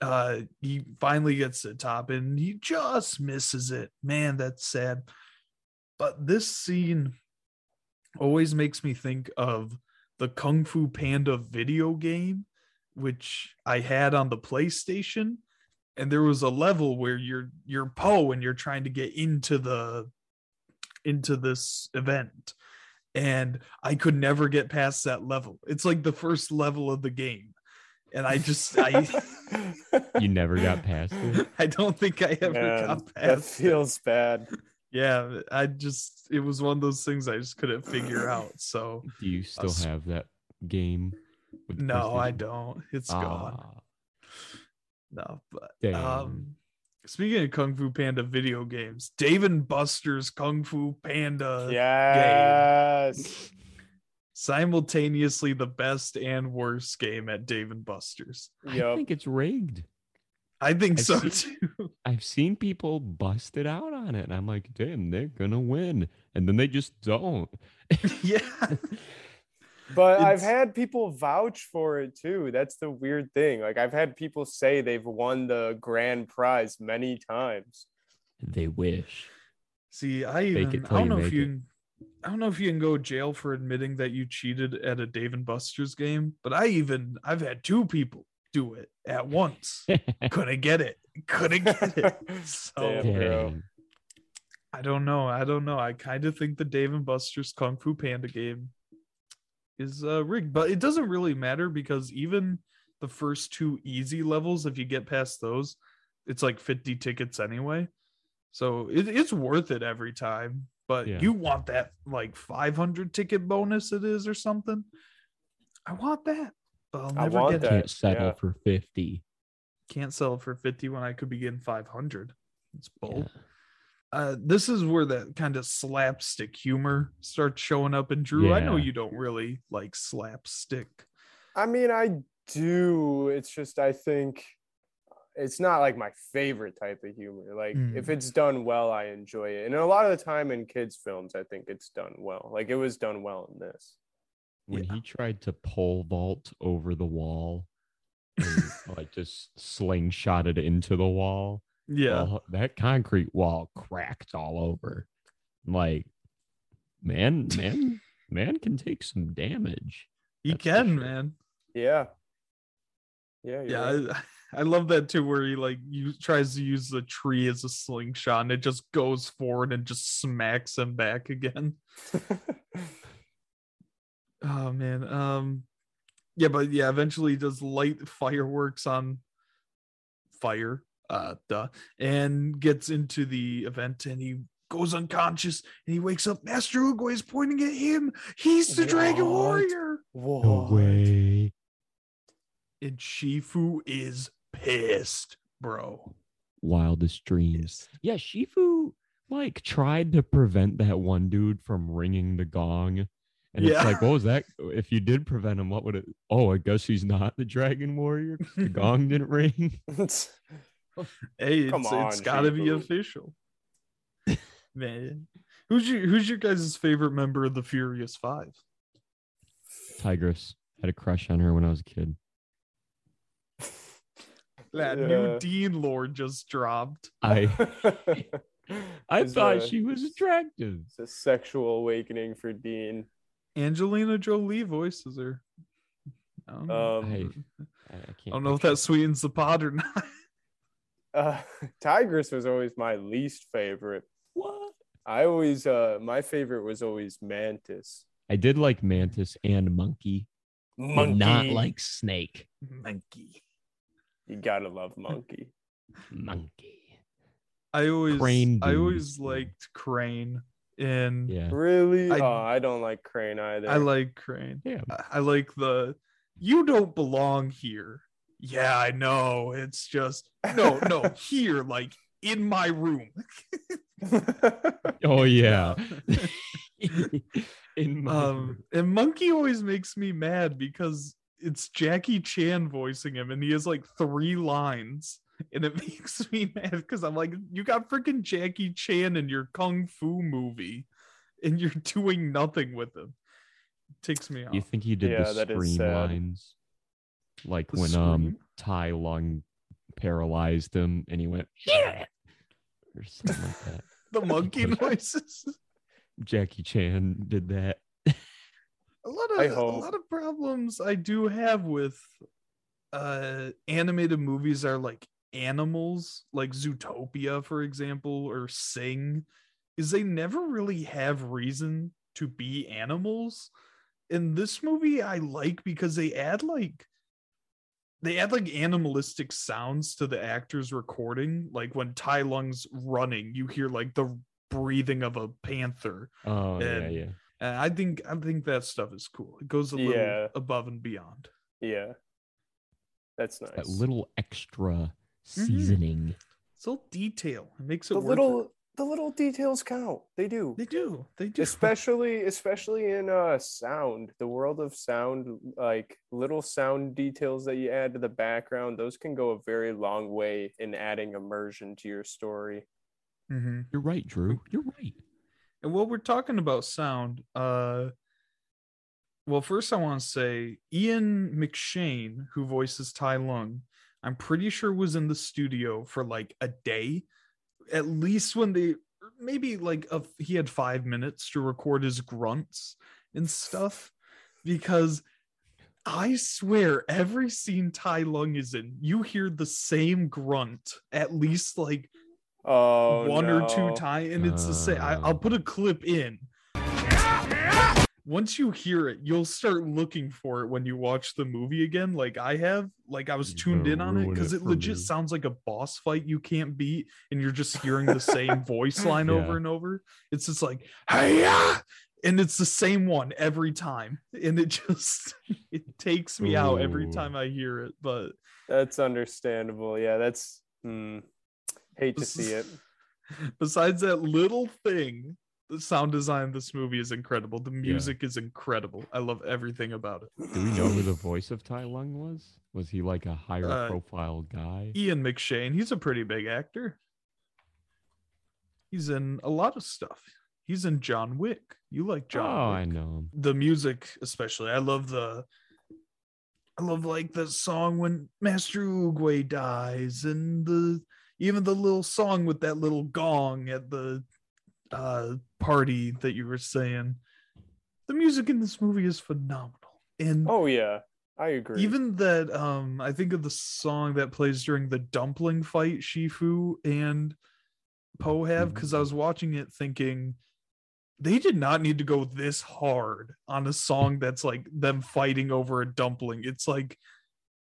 S1: uh, he finally gets to the top and he just misses it. Man, that's sad. But this scene always makes me think of the Kung Fu Panda video game, which I had on the PlayStation and there was a level where you're you're Po and you're trying to get into the into this event and I could never get past that level. It's like the first level of the game. And I just I
S3: You never got past it.
S1: I don't think I ever
S2: Man,
S1: got past. That
S2: feels bad.
S1: Yeah, I just it was one of those things I just couldn't figure out. So
S3: Do you still
S1: s-
S3: have that game?
S1: no, I don't. It's gone.
S3: Ah,
S1: No, but
S3: Dang.
S1: um speaking of Kung Fu Panda video games, Dave and Buster's Kung Fu Panda
S2: yes.
S1: simultaneously the best and worst game at Dave and Buster's.
S3: I think it's rigged.
S1: I think
S3: I
S1: so
S3: see.
S1: too.
S3: I've seen people bust it out on it, and I'm like, damn, they're gonna win, and then they just don't.
S1: yeah.
S2: But I've had people vouch for it too. That's the weird thing. Like I've had people say they've won the grand prize many times.
S3: They wish.
S1: See, I even
S3: um,
S1: I don't
S3: you
S1: know if
S3: make
S1: you
S3: it.
S1: I don't know if you can go to jail for admitting that you cheated at a Dave and Buster's game, but I even I've had two people do it at once. Couldn't get it. Couldn't get it. So
S2: Damn. bro.
S1: I don't know. I don't know. I kind of think the Dave and Buster's Kung Fu Panda game is uh, rigged, but it doesn't really matter because even the first two easy levels, if you get past those, it's like 50 tickets anyway. So it, it's worth it every time. But
S3: Yeah.
S1: you want that like 500 ticket bonus, it is, or something. I want that, but I'll
S2: I
S1: never
S2: want
S1: get
S2: that.
S1: it.
S3: Can't settle
S2: yeah.
S3: for fifty.
S1: Can't sell for 50 when I could be getting 500. It's bold.
S3: Yeah.
S1: Uh, this is where that kind of slapstick humor starts showing up. And Drew, I know you don't really like slapstick.
S2: I mean, I do. It's just I think it's not like my favorite type of humor. Like if
S1: Mm.
S2: it's done well, I enjoy it. And a lot of the time in kids' films, I think it's done well. Like it was done well in this.
S3: When
S1: Yeah.
S3: he tried to pole vault over the wall, and like just slingshot it into the wall,
S1: Yeah,
S3: all- that concrete wall cracked all over. Like, man, man, man can take some damage.
S1: you
S3: that's
S1: can,
S3: sure.
S1: man.
S2: Yeah. Yeah.
S1: Yeah,
S2: right.
S1: I, I love that too. Where he like you tries to use the tree as a slingshot, and it just goes forward and just smacks him back again. Oh man. Um yeah, but yeah, eventually he does light fireworks on fire. Uh duh. And gets into the event and he goes unconscious and he wakes up. Master Oogway is pointing at him. He's the Dragon
S2: What?
S1: Warrior.
S3: No
S2: What?
S3: way.
S1: And Shifu is pissed, bro.
S3: Wildest dreams. Yeah, Shifu like tried to prevent that one dude from ringing the gong. And
S1: Yeah.
S3: it's like, what was that? If you did prevent him, what would it? Oh, I guess he's not the Dragon Warrior. The gong didn't ring.
S1: Hey, it's,
S2: on,
S1: it's gotta be official. Man. Who's your who's your guys' favorite member of the Furious Five?
S3: Tigress had a crush on her when I was a kid.
S1: That
S2: Yeah.
S1: new Dean Lord just dropped.
S3: I I
S2: It's
S3: thought
S2: a-
S3: she was attractive.
S2: It's a sexual awakening for Dean.
S1: Angelina Jolie voices her. I don't know,
S2: Um,
S3: I- I, I
S1: I
S3: can't.
S1: don't know if that sweetens the pot or not.
S2: Uh, Tigress was always my least favorite.
S3: what.
S2: I always, uh, my favorite was always Mantis.
S3: I did like Mantis and Monkey, but not like Snake.
S1: Monkey.
S2: You gotta love Monkey.
S3: Monkey.
S1: I always
S3: Crane
S1: I always liked Crane and
S3: Yeah.
S2: Really?
S1: I-
S2: oh, I don't like Crane either.
S1: I like Crane.
S3: Yeah.
S1: I- I like the you don't belong here. Yeah, I know. It's just no, no, here, like in my room.
S3: Oh yeah. In my
S1: um and Monkey always makes me mad because it's Jackie Chan voicing him and he has like three lines and it makes me mad because I'm like, you got freaking Jackie Chan in your kung fu movie and you're doing nothing with him. It takes me off.
S3: you think he did
S2: Yeah,
S3: the
S2: that is
S3: scream
S2: sad.
S3: lines? Like
S1: The
S3: when um? Tai Lung paralyzed him and he went yeah or something like that.
S1: the monkey
S3: Like-
S1: noises.
S3: Jackie Chan did that.
S1: a lot of
S2: I
S1: a
S2: hope.
S1: lot of problems I do have with uh animated movies are like animals, like Zootopia, for example, or Sing, is they never really have reason to be animals. In this movie, I like because they add like they add like animalistic sounds to the actors recording. Like when Tai Lung's running, you hear like the breathing of a panther.
S3: Oh yeah,
S1: And-
S3: yeah.
S1: And I think I think that stuff is cool. It goes a little
S2: Yeah.
S1: above and beyond.
S2: yeah. That's nice.
S3: That little extra mm-hmm. seasoning.
S1: It's a little detail. It makes it
S2: the
S1: worth
S2: little
S1: it.
S2: The little details count. They do.
S1: They do. They do.
S2: especially especially in uh sound the world of sound like little sound details that you add to the background those can go a very long way in adding immersion to your story
S1: hmm
S3: You're right, Drew. You're right.
S1: And while we're talking about sound, uh, well, first I want to say Ian McShane, who voices Tai Lung, I'm pretty sure was in the studio for like a day, at least when they maybe like a, he had five minutes to record his grunts and stuff, because I swear every scene Tai Lung is in, you hear the same grunt at least like
S2: oh
S1: one or two
S2: no.
S1: times, and it's the same. I,
S3: Uh.
S1: I'll put a clip in. Once you hear it, you'll start looking for it when you watch the movie again. Like I have, like I was
S3: You're
S1: tuned in on it because
S3: it
S1: it legit
S3: me.
S1: sounds like a boss fight you can't beat, and you're just hearing the same voice line over and over. It's just like, hey, and it's the same one every time, and it just it takes me out every time I hear it. But
S2: that's understandable yeah that's hmm, hate to see it
S1: besides that little thing the sound design of this movie is incredible. The music is incredible. I love everything about it.
S3: Do we know who the voice of Tai Lung was? Was he like a higher
S1: Uh,
S3: profile guy?
S1: ian mcshane. He's a pretty big actor. He's in a lot of stuff. He's in john wick. You like John
S3: oh,
S1: john
S3: I know him.
S1: the music especially. I love the i love like the song when master Oogway dies and the even the little song with that little gong at the uh party that you were saying the music in this movie is phenomenal. And
S2: oh yeah. I agree.
S1: even that um i think of the song that plays during the dumpling fight shifu and Po have because i was watching it thinking they did not need to go this hard on a song that's like them fighting over a dumpling. It's like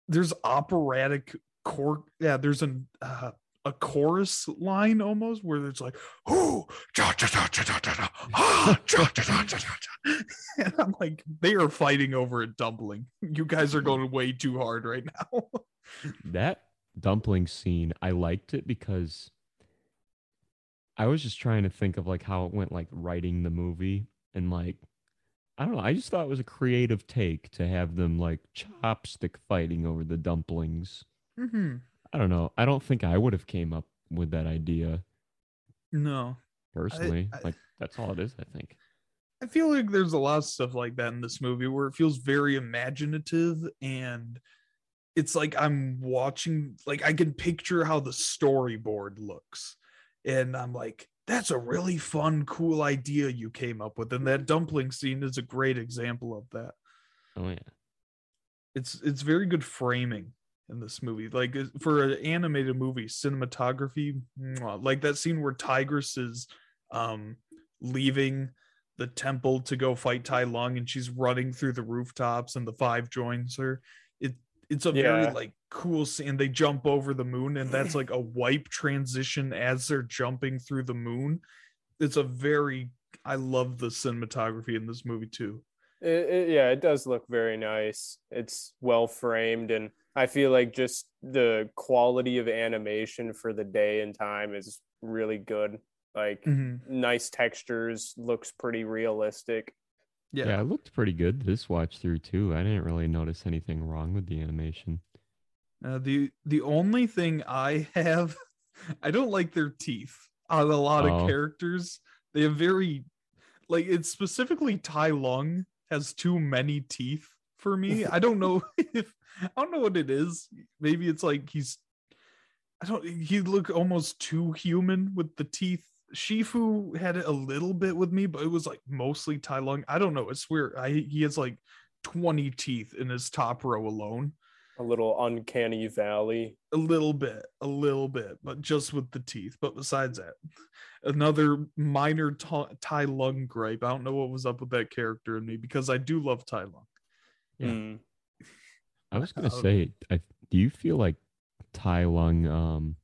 S1: there's operatic core yeah there's an uh, a chorus line almost where it's like oh ah, cha." and i'm like they are fighting over a dumpling you guys are going way too hard right now
S3: That dumpling scene, I liked it because I was just trying to think of like how it went like writing the movie and like I don't know, I just thought it was a creative take to have them like chopstick fighting over the dumplings.
S1: mm-hmm.
S3: I don't know. I don't think I would have came up with that idea
S1: no
S3: personally.
S1: I-
S3: like that's all it is, I think.
S1: I feel like there's a lot of stuff like that in this movie where it feels very imaginative and it's like I'm watching like I can picture how the storyboard looks and I'm like that's a really fun cool idea you came up with and that dumpling scene is a great example of that.
S3: Oh yeah.
S1: It's it's very good framing in this movie. Like for an animated movie, cinematography, like that scene where Tigress is um leaving the temple to go fight Tai Lung and she's running through the rooftops and the five joins her. It it's a very like cool scene. They jump over the moon, and that's like a wipe transition as they're jumping through the moon. It's a very I love the cinematography in this movie too.
S2: It, it, yeah, it does look very nice. It's well framed, and I feel like just the quality of animation for the day and time is really good. Like
S1: Mhm.
S2: nice textures, looks pretty realistic.
S3: Yeah.
S1: Yeah.
S3: it looked pretty good this watch through too. I didn't really notice anything wrong with the animation.
S1: Uh, the the only thing I have, I don't like their teeth on a lot
S3: Oh.
S1: of characters. They have very, like it's specifically Tai Lung has too many teeth for me. I don't know if I don't know what it is. Maybe it's like he's, I don't. He look almost too human with the teeth. Shifu had it a little bit with me, but it was like mostly Tai Lung. I don't know. It's weird. I he has like twenty teeth in his top row alone
S2: A little uncanny valley.
S1: a little bit, a little bit, but just with the teeth. But besides that, another minor ta- Tai Lung gripe. I don't know what was up with that character in me because I do love Tai Lung.
S3: Yeah.
S2: Mm.
S3: I was gonna
S1: Um,
S3: say, I, do you feel like Tai Lung um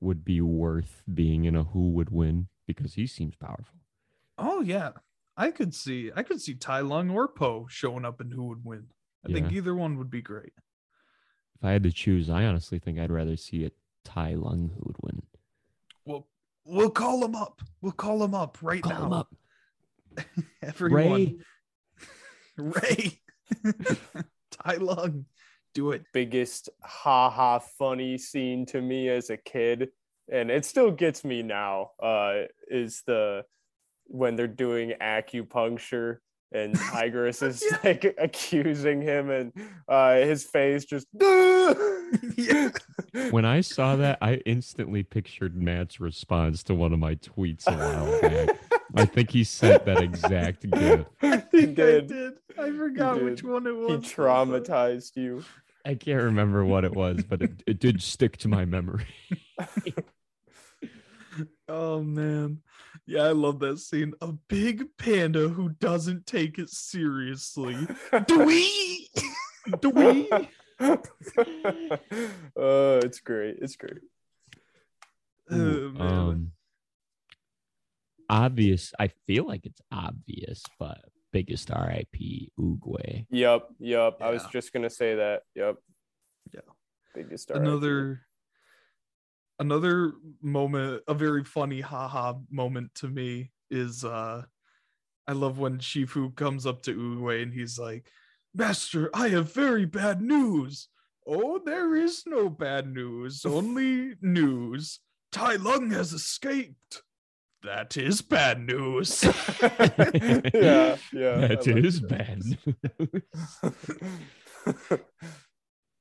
S3: would be worth being in a Who Would Win because he seems powerful?
S1: Oh yeah, I could see, I could see Tai Lung or Po showing up in Who Would Win. I think either one would be great.
S3: If I had to choose, I honestly think I'd rather see a Tai Lung who would win.
S1: Well, we'll call him up. We'll call him up right
S3: Call
S1: now.
S3: him up,
S1: Everyone,
S3: Ray.
S1: Ray, Tai Lung, do it.
S2: Biggest ha ha funny scene to me as a kid, and it still gets me now. Uh, is the when they're doing acupuncture and Tigress is
S1: Yeah.
S2: like accusing him, and uh, his face just.
S1: Yeah.
S3: When I saw that, I instantly pictured Matt's response to one of my tweets a while back. I think he sent that exact gif.
S1: I
S2: He
S1: think I
S2: did.
S1: did. I forgot which one it was.
S2: He traumatized you.
S3: I can't remember what it was, but it, it did stick to my memory.
S1: Oh man. Yeah, I love that scene. A big panda who doesn't take it seriously. Do we? Do we?
S2: oh, it's great. It's great.
S1: Oh,
S3: Ooh,
S1: man.
S3: um, obvious. I feel like it's obvious, but biggest RIP Oogway.
S2: Yep, yep. I was just gonna say that. Yep.
S1: Yeah.
S2: Biggest RIP.
S1: another another moment a very funny haha moment to me is uh i love when shifu comes up to Oogway and he's like master i have very bad news oh there is no bad news only news tai lung has escaped that is bad news
S2: yeah, yeah. I
S3: That
S2: like
S3: is
S2: that.
S3: bad.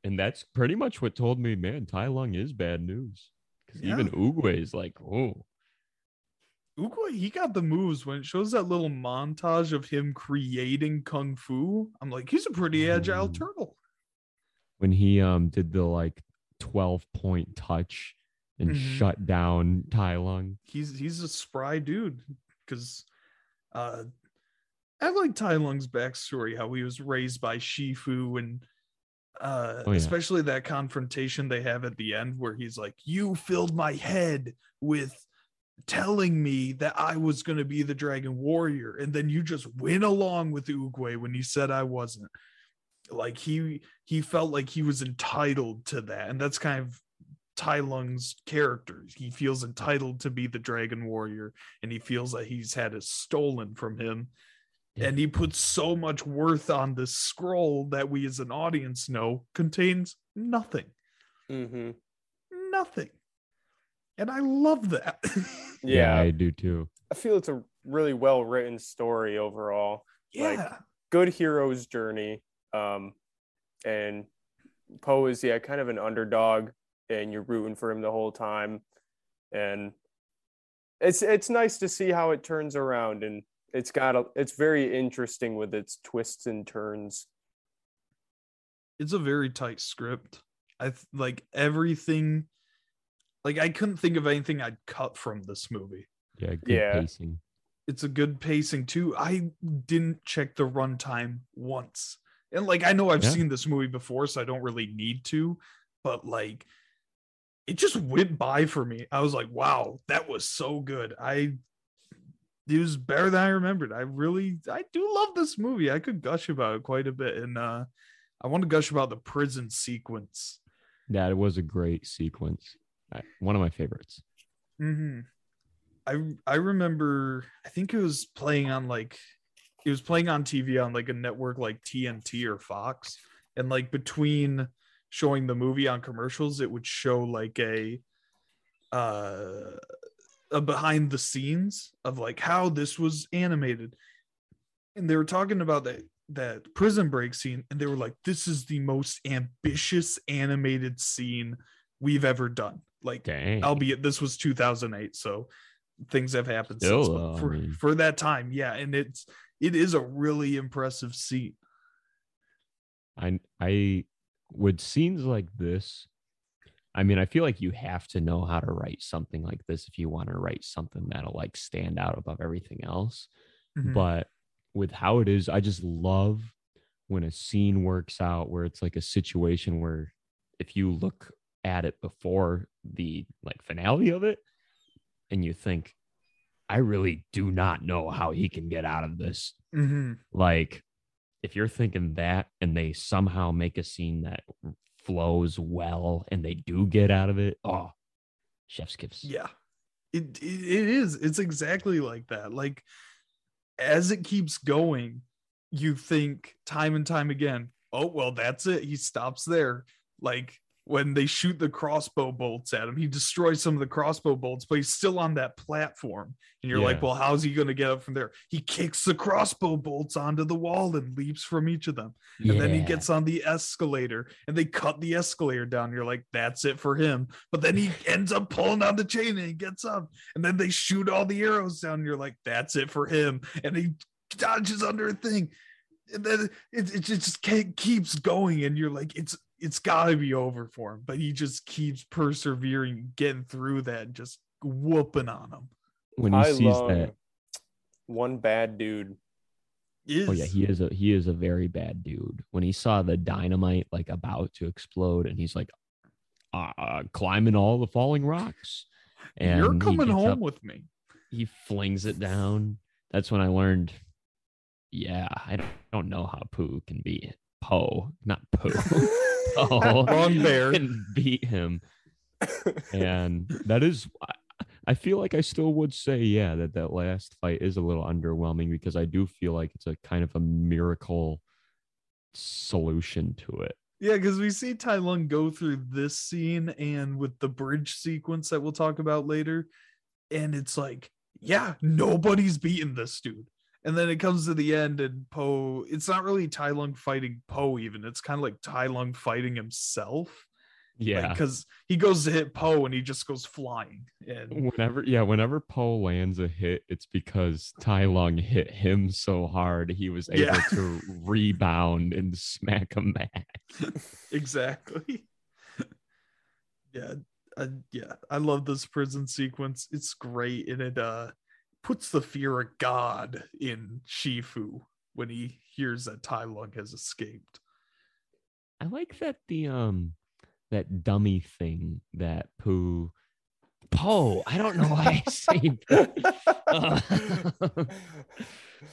S3: and that's pretty much what told me, man, Tai Lung is bad news. Because even
S1: Yeah.
S3: Oogway is like, oh,
S1: Oogway, he got the moves when it shows that little montage of him creating kung fu. I'm like, he's a pretty agile
S3: Ooh.
S1: turtle.
S3: when he um did the like 12 point touch and
S1: Mhm.
S3: shut down Tai Lung.
S1: He's he's a spry dude. Because uh I like Tai Lung's backstory, how he was raised by Shifu and uh
S3: Oh, yeah.
S1: especially that confrontation they have at the end where he's like, You filled my head with telling me that I was gonna be the dragon warrior, and then you just went along with Oogway when you said I wasn't. Like he he felt like he was entitled to that, and that's kind of Tai Lung's character. He feels entitled to be the dragon warrior, and he feels that he's had it stolen from him.
S3: Yeah.
S1: And he puts so much worth on this scroll that we as an audience know contains nothing.
S2: Mhm.
S1: Nothing. And I love that.
S2: Yeah,
S3: I do too.
S2: I feel it's a really well written story overall. Like-
S1: yeah.
S2: Good hero's journey. Um, and Po is yeah kind of an underdog, and you're rooting for him the whole time, and it's it's nice to see how it turns around, and it's got a it's very interesting with its twists and turns.
S1: it's a very tight script. I th- like everything. Like I couldn't think of anything I'd cut from this movie.
S3: Yeah, good
S2: Yeah.
S3: pacing.
S1: It's a good pacing too. I didn't check the runtime once, and like I know I've
S3: Yeah.
S1: seen this movie before, so I don't really need to. but like it just went by for me. I was like, wow, that was so good. I it was better than I remembered. I really I do love this movie. I could gush about it quite a bit. And uh I want to gush about the prison sequence.
S3: That was a great sequence. One of my favorites.
S1: Mm-hmm. I I remember I think it was playing on like it was playing on TV on like a network like TNT or Fox, and like between showing the movie on commercials, it would show like a uh a behind the scenes of like how this was animated, and they were talking about that that prison break scene, and they were like, "This is the most ambitious animated scene we've ever done." Like,
S3: Dang.
S1: albeit this was 2008, so things have happened
S3: Still,
S1: since. But for
S3: mean-
S1: for that time, yeah, and it's it is a really impressive scene.
S3: I I with scenes like this, I mean, I feel like you have to know how to write something like this if you want to write something that'll like stand out above everything else.
S1: Mhm.
S3: But with how it is, I just love when a scene works out where it's like a situation where if you look at it before the like finale of it and you think, I really do not know how he can get out of this
S1: Mhm.
S3: like if you're thinking that and they somehow make a scene that flows well and they do get out of it oh chef's kiss
S1: Yeah. It, it it is. It's exactly like that. Like as it keeps going, you think time and time again, oh well, that's it. He stops there. Like when they shoot the crossbow bolts at him, he destroys some of the crossbow bolts, but he's still on that platform. And you're like, well, how's he going to get up from there? He kicks the crossbow bolts onto the wall and leaps from each of them. And then he gets on the escalator and they cut the escalator down. You're like, that's it for him. But then he ends up pulling on the chain and he gets up. And then they shoot all the arrows down. You're like, that's it for him. And he dodges under a thing. And then it, it just keeps going. And you're like, it's it's gotta be over for him. But he just keeps persevering, getting through that, and just whooping on him.
S3: when he
S2: I
S3: sees that
S2: one bad dude.
S1: Is
S3: oh yeah he is a he is a very bad dude when he saw the dynamite like about to explode and he's like uh, climbing all the falling rocks and
S1: you're coming home
S3: up,
S1: with me.
S3: he flings it down that's when i learned yeah i don't, don't know how pooh can be Po not pooh Oh,
S1: Wrong bear.
S3: can beat him. And that is, I- feel like I still would say, yeah, that that last fight is a little underwhelming because I do feel like it's a kind of a miracle solution to it.
S1: Yeah, because we see Tai Lung go through this scene and with the bridge sequence that we'll talk about later. And it's like, yeah, nobody's beating this dude. And then it comes to the end, and Po, it's not really Tai Lung fighting Po, even. It's kind of like Tai Lung fighting himself.
S3: Yeah.
S1: Because he goes to hit Po and he just goes flying. And
S3: Whenever, yeah, whenever Po lands a hit, it's because Tai Lung hit him so hard he was able
S1: Yeah.
S3: to rebound and smack him back.
S1: exactly. yeah, uh, yeah. I love this prison sequence. It's great, and it uh puts the fear of God in Shifu when he hears that Tai Lung has escaped.
S3: I like that the um that dummy thing that Pooh Po. I don't know why I say uh,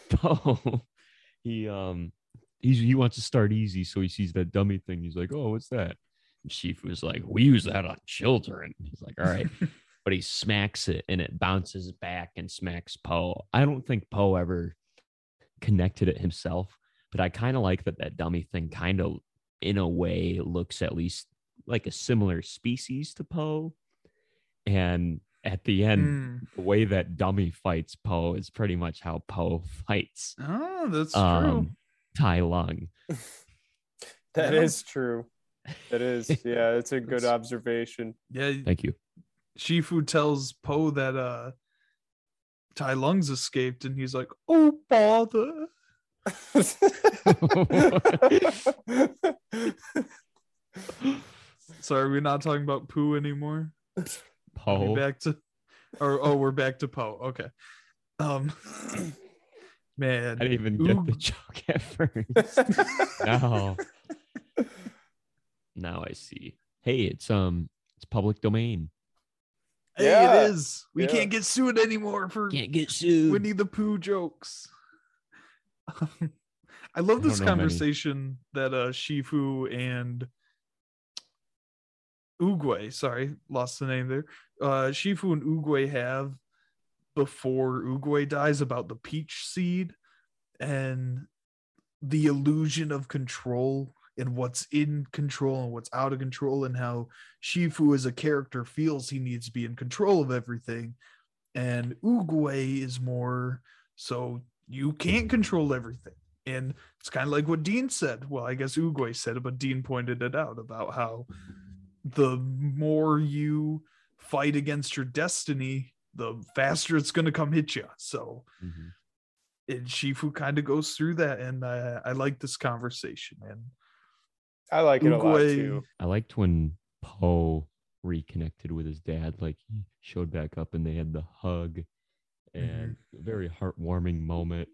S3: Po. He um he's he wants to start easy, so he sees that dummy thing. He's like, "Oh, what's that?" And Shifu's like, "We use that on children." He's like, "All right," but he smacks it, and it bounces back and smacks Po. I don't think Po ever connected it himself, but I kind of like that that dummy thing kind of, in a way, looks at least like a similar species to Po. And at the end,
S1: Mm.
S3: the way that dummy fights Po is pretty much how Po fights
S1: Oh, that's true.
S3: um, Tai Lung.
S2: That
S1: Yeah.
S2: is true. That is, yeah, it's a good observation.
S1: Yeah,
S3: Thank you.
S1: Shifu tells Po that uh Tai Lung's escaped, and he's like, "Oh bother." Sorry, we're not talking about Pooh anymore.
S3: Po.
S1: back to or oh we're back to Po. Okay. Um man.
S3: I didn't even get the joke at first. now, now I see. hey, it's um, it's public domain.
S1: Hey,
S2: Yeah.
S1: it is. We
S2: Yeah.
S1: can't get sued anymore for
S3: Can't get sued.
S1: Winnie the Pooh jokes. I love this
S3: don't many.
S1: conversation that uh Shifu and Oogway, sorry, lost the name there. Uh Shifu and Oogway have before Oogway dies about the peach seed and the illusion of control and what's in control and what's out of control and how Shifu as a character feels he needs to be in control of everything and Oogway is more so you can't control everything. And it's kind of like what Dean said. Well, I guess Oogway said it, but Dean pointed it out about how the more you fight against your destiny, the faster it's going to come hit you. So,
S3: Mhm.
S1: and Shifu kind of goes through that, and I, I like this conversation. And
S2: I like it a lot too.
S3: I liked when Po reconnected with his dad. Like he showed back up and they had the hug mm-hmm. and a very heartwarming moment.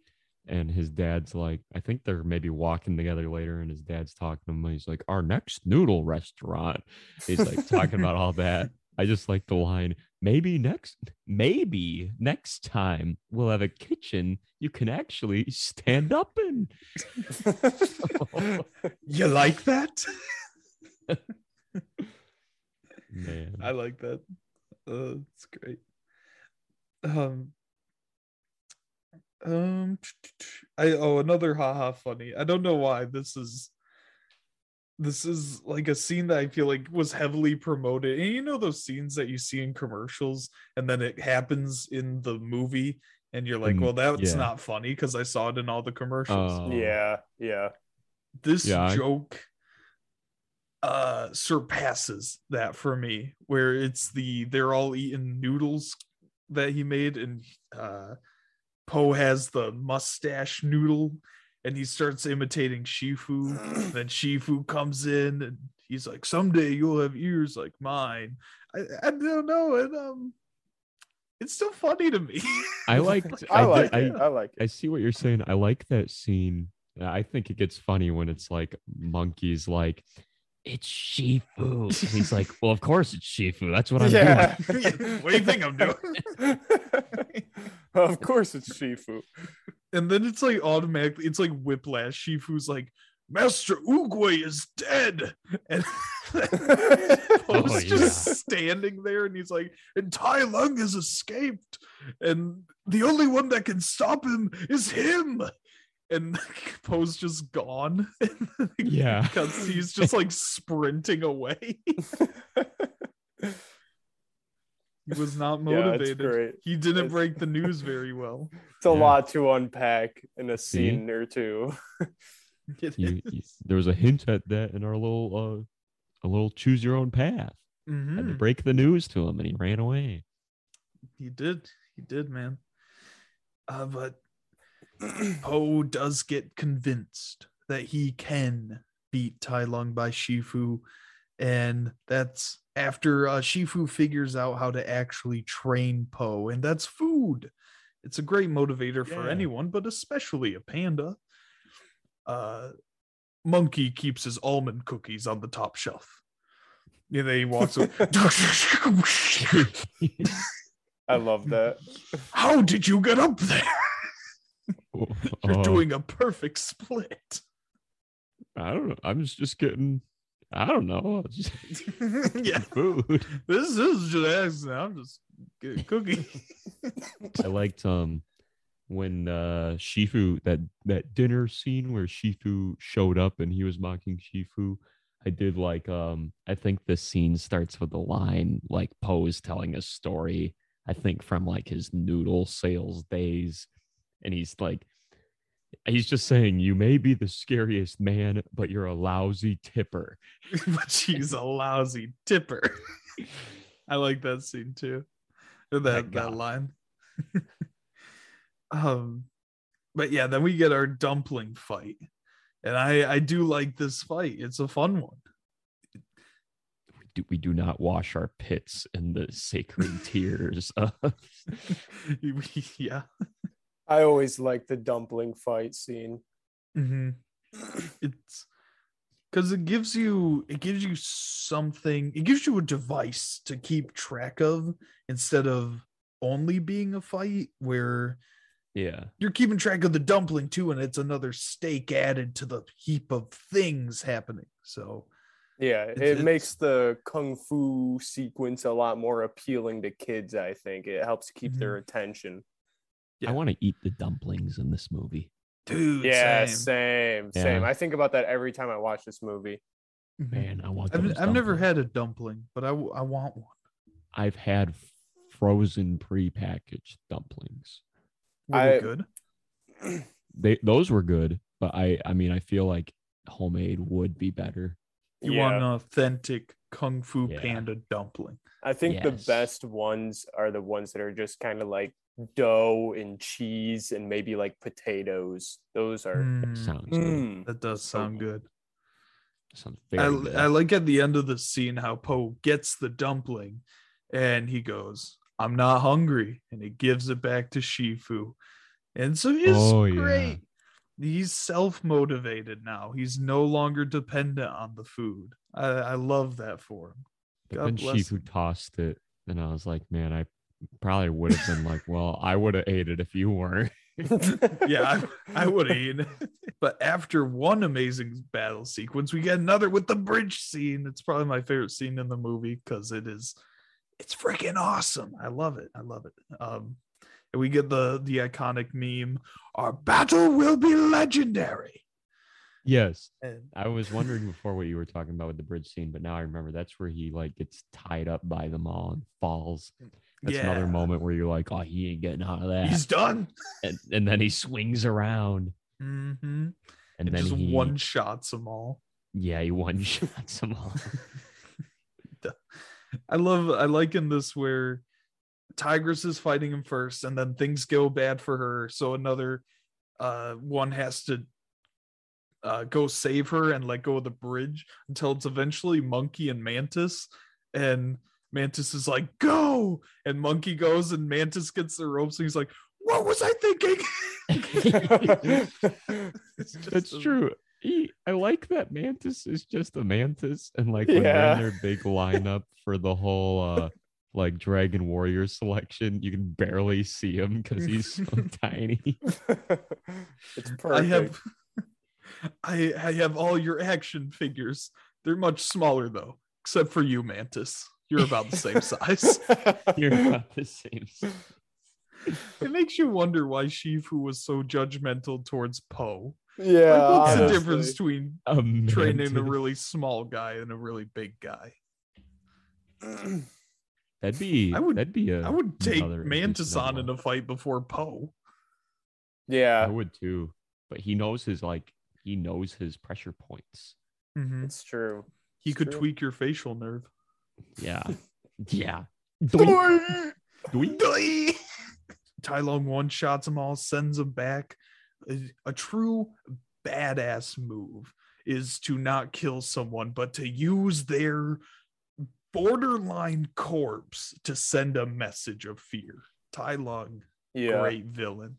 S3: And his dad's like, I think they're maybe walking together later, and his dad's talking to him. And he's like, Our next noodle restaurant. He's like talking about all that. I just like the line, maybe next, maybe next time we'll have a kitchen you can actually stand up in.
S1: you like that?
S3: Man.
S1: I like that. Uh, it's great. Um, um, I oh another haha funny. I don't know why this is. This is like a scene that I feel like was heavily promoted. And you know those scenes that you see in commercials, and then it happens in the movie, and you're like,
S3: Mm,
S1: "Well, that's
S3: yeah.
S1: not funny because I saw it in all the commercials."
S3: Oh.
S2: yeah, yeah.
S1: this
S3: Yeah, I-
S1: joke uh surpasses that for me where it's the they're all eating noodles that he made and uh Po has the mustache noodle and he starts imitating shifu then shifu comes in and he's like someday you'll have ears like mine i, I don't know and um it's still funny to me
S3: I liked.
S2: I,
S3: did-
S2: like
S3: I,
S2: it. I like
S3: I see what you're saying. I like that scene. I think it gets funny when it's like monkeys like it's Shifu. And he's like, well, of course it's Shifu. That's what I'm
S2: yeah.
S3: doing.
S1: what do you think i'm doing
S2: of course, it's Shifu.
S1: And then it's like automatically it's like whiplash shifu's like master Oogway is dead and oh, Po's
S3: Oh,
S1: just
S3: yeah.
S1: standing there and he's like and tai lung has escaped and the only one that can stop him is him and Po's just gone
S3: Yeah.
S1: because he's just like sprinting away he was not
S2: Yeah, it's
S1: motivated
S2: great.
S1: he didn't
S2: It's-
S1: break the news very well
S2: It's a
S3: Yeah.
S2: lot to unpack in a
S3: See?
S2: scene or two.
S1: It
S3: You- you- there was a hint at that in our little, uh, a little choose your own path. Had to
S1: Mhm.
S3: break the news to him, and he ran away.
S1: He did. He did, man. Uh, but Po does get convinced that he can beat Tai Lung by Shifu. And that's after uh, Shifu figures out how to actually train Po. And that's food. It's a great motivator for anyone, but especially a panda. Uh, Monkey keeps his almond cookies on the top shelf. And then he walks away.
S2: I love that.
S1: How did you get up there? You're doing a perfect split.
S3: I don't know. I'm just, just getting. I don't know. Just
S1: yeah,
S3: food.
S1: this is just accident. I'm just getting cookie.
S3: I liked um when uh Shifu that that dinner scene where Shifu showed up and he was mocking Shifu. I did like um I think this scene starts with the line like Po is telling a story, I think from like his noodle sales days. And he's like he's just saying you may be the scariest man, but you're a lousy tipper.
S1: but she's a lousy tipper. I like that scene too. That that line. um but yeah, then we get our dumpling fight. And I I do like this fight. It's a fun one.
S3: We do, we do not wash our pits in the sacred tears of
S1: yeah.
S2: I always like the dumpling fight scene.
S1: hmm It's because it gives you it gives you something it gives you a device to keep track of instead of only being a fight where
S3: Yeah.
S1: you're keeping track of the dumpling too and it's another stake added to the heap of things happening so
S2: Yeah,
S1: It's-
S2: it
S1: it's-
S2: makes the kung fu sequence a lot more appealing to kids. I think it helps keep their attention.
S1: Yeah.
S3: I want to eat the dumplings in this movie.
S1: dude
S2: Yeah,
S1: same.
S2: same, same.
S3: Yeah.
S2: I think about that every time I watch this movie.
S1: Mhm.
S3: Man, I want.
S1: I've, I've never had a dumpling but I I want one
S3: I've had frozen prepackaged dumplings.
S1: Were they
S2: I-
S1: good
S3: They those were good, but I I mean I feel like homemade would be better.
S1: you
S2: yeah,
S1: want an authentic kung fu
S3: Yeah.
S1: panda dumpling
S2: I think the best ones are the ones that are just kind of like dough and cheese and maybe like potatoes. Those are.
S1: Mm,
S3: Sounds good.
S2: Mm.
S1: that does sound good
S3: Sounds very
S1: I,
S3: good.
S1: I like at the end of the scene how Po gets the dumpling and he goes, I'm not hungry. And he gives it back to Shifu. And so he's
S3: Oh, yeah.
S1: great. He's self motivated now. He's no longer dependent on the food. I, I love that for him.
S3: But
S1: God
S3: then
S1: bless
S3: Shifu
S1: him.
S3: tossed it, and I was like, man, I probably would have been like, well, I would have ate it if you weren't.
S1: Yeah, I, I would have eaten it. But after one amazing battle sequence, we get another with the bridge scene. It's probably my favorite scene in the movie because it is it's freaking awesome. I love it. I love it. Um and we get the the iconic meme, our battle will be legendary.
S3: Yes,
S1: And
S3: I was wondering before what you were talking about with the bridge scene, but now I remember that's where he like gets tied up by them all and falls. That's another moment where you're like, oh, he ain't getting out of that.
S1: He's done.
S3: and, and then he swings around,
S1: hmm
S3: and,
S1: And,
S3: then
S1: just
S3: he
S1: one shots them all.
S3: yeah, he one shots them all.
S1: I love I like in this where Tigress is fighting him first, and then things go bad for her. So another uh one has to uh go save her and let go of the bridge until it's eventually Monkey and Mantis. And Mantis is like, go! And Monkey goes and Mantis gets the ropes, and he's like, What was I thinking? It's
S3: That's
S1: a-
S3: true. He, I like that Mantis is just a Mantis, and like when they're
S2: Yeah.
S3: in their big lineup for the whole uh like Dragon Warrior selection, you can barely see him because he's so tiny.
S2: it's perfect.
S1: I have I I have all your action figures. They're much smaller though, except for you, Mantis. You're about the same size.
S3: You're about the same. size.
S1: It makes you wonder why Shifu was so judgmental towards Po.
S2: yeah.
S1: Like, what's the difference between
S3: A
S1: training a really small guy and a really big guy?
S3: That'd be.
S1: I would-
S3: That'd be a.
S1: I would take Mantis on in a fight before
S3: Po.
S2: Yeah.
S3: I would too, but he knows his like. He knows his pressure points.
S1: Mhm.
S2: it's true.
S1: He
S2: It's
S1: could
S2: true.
S1: tweak your facial nerve.
S3: Yeah. yeah. Doink. Doink.
S1: Tai Lung one shots them all, sends them back. A, a true badass move is to not kill someone, but to use their borderline corpse to send a message of fear. Tai Lung,
S2: Yeah.
S1: great villain.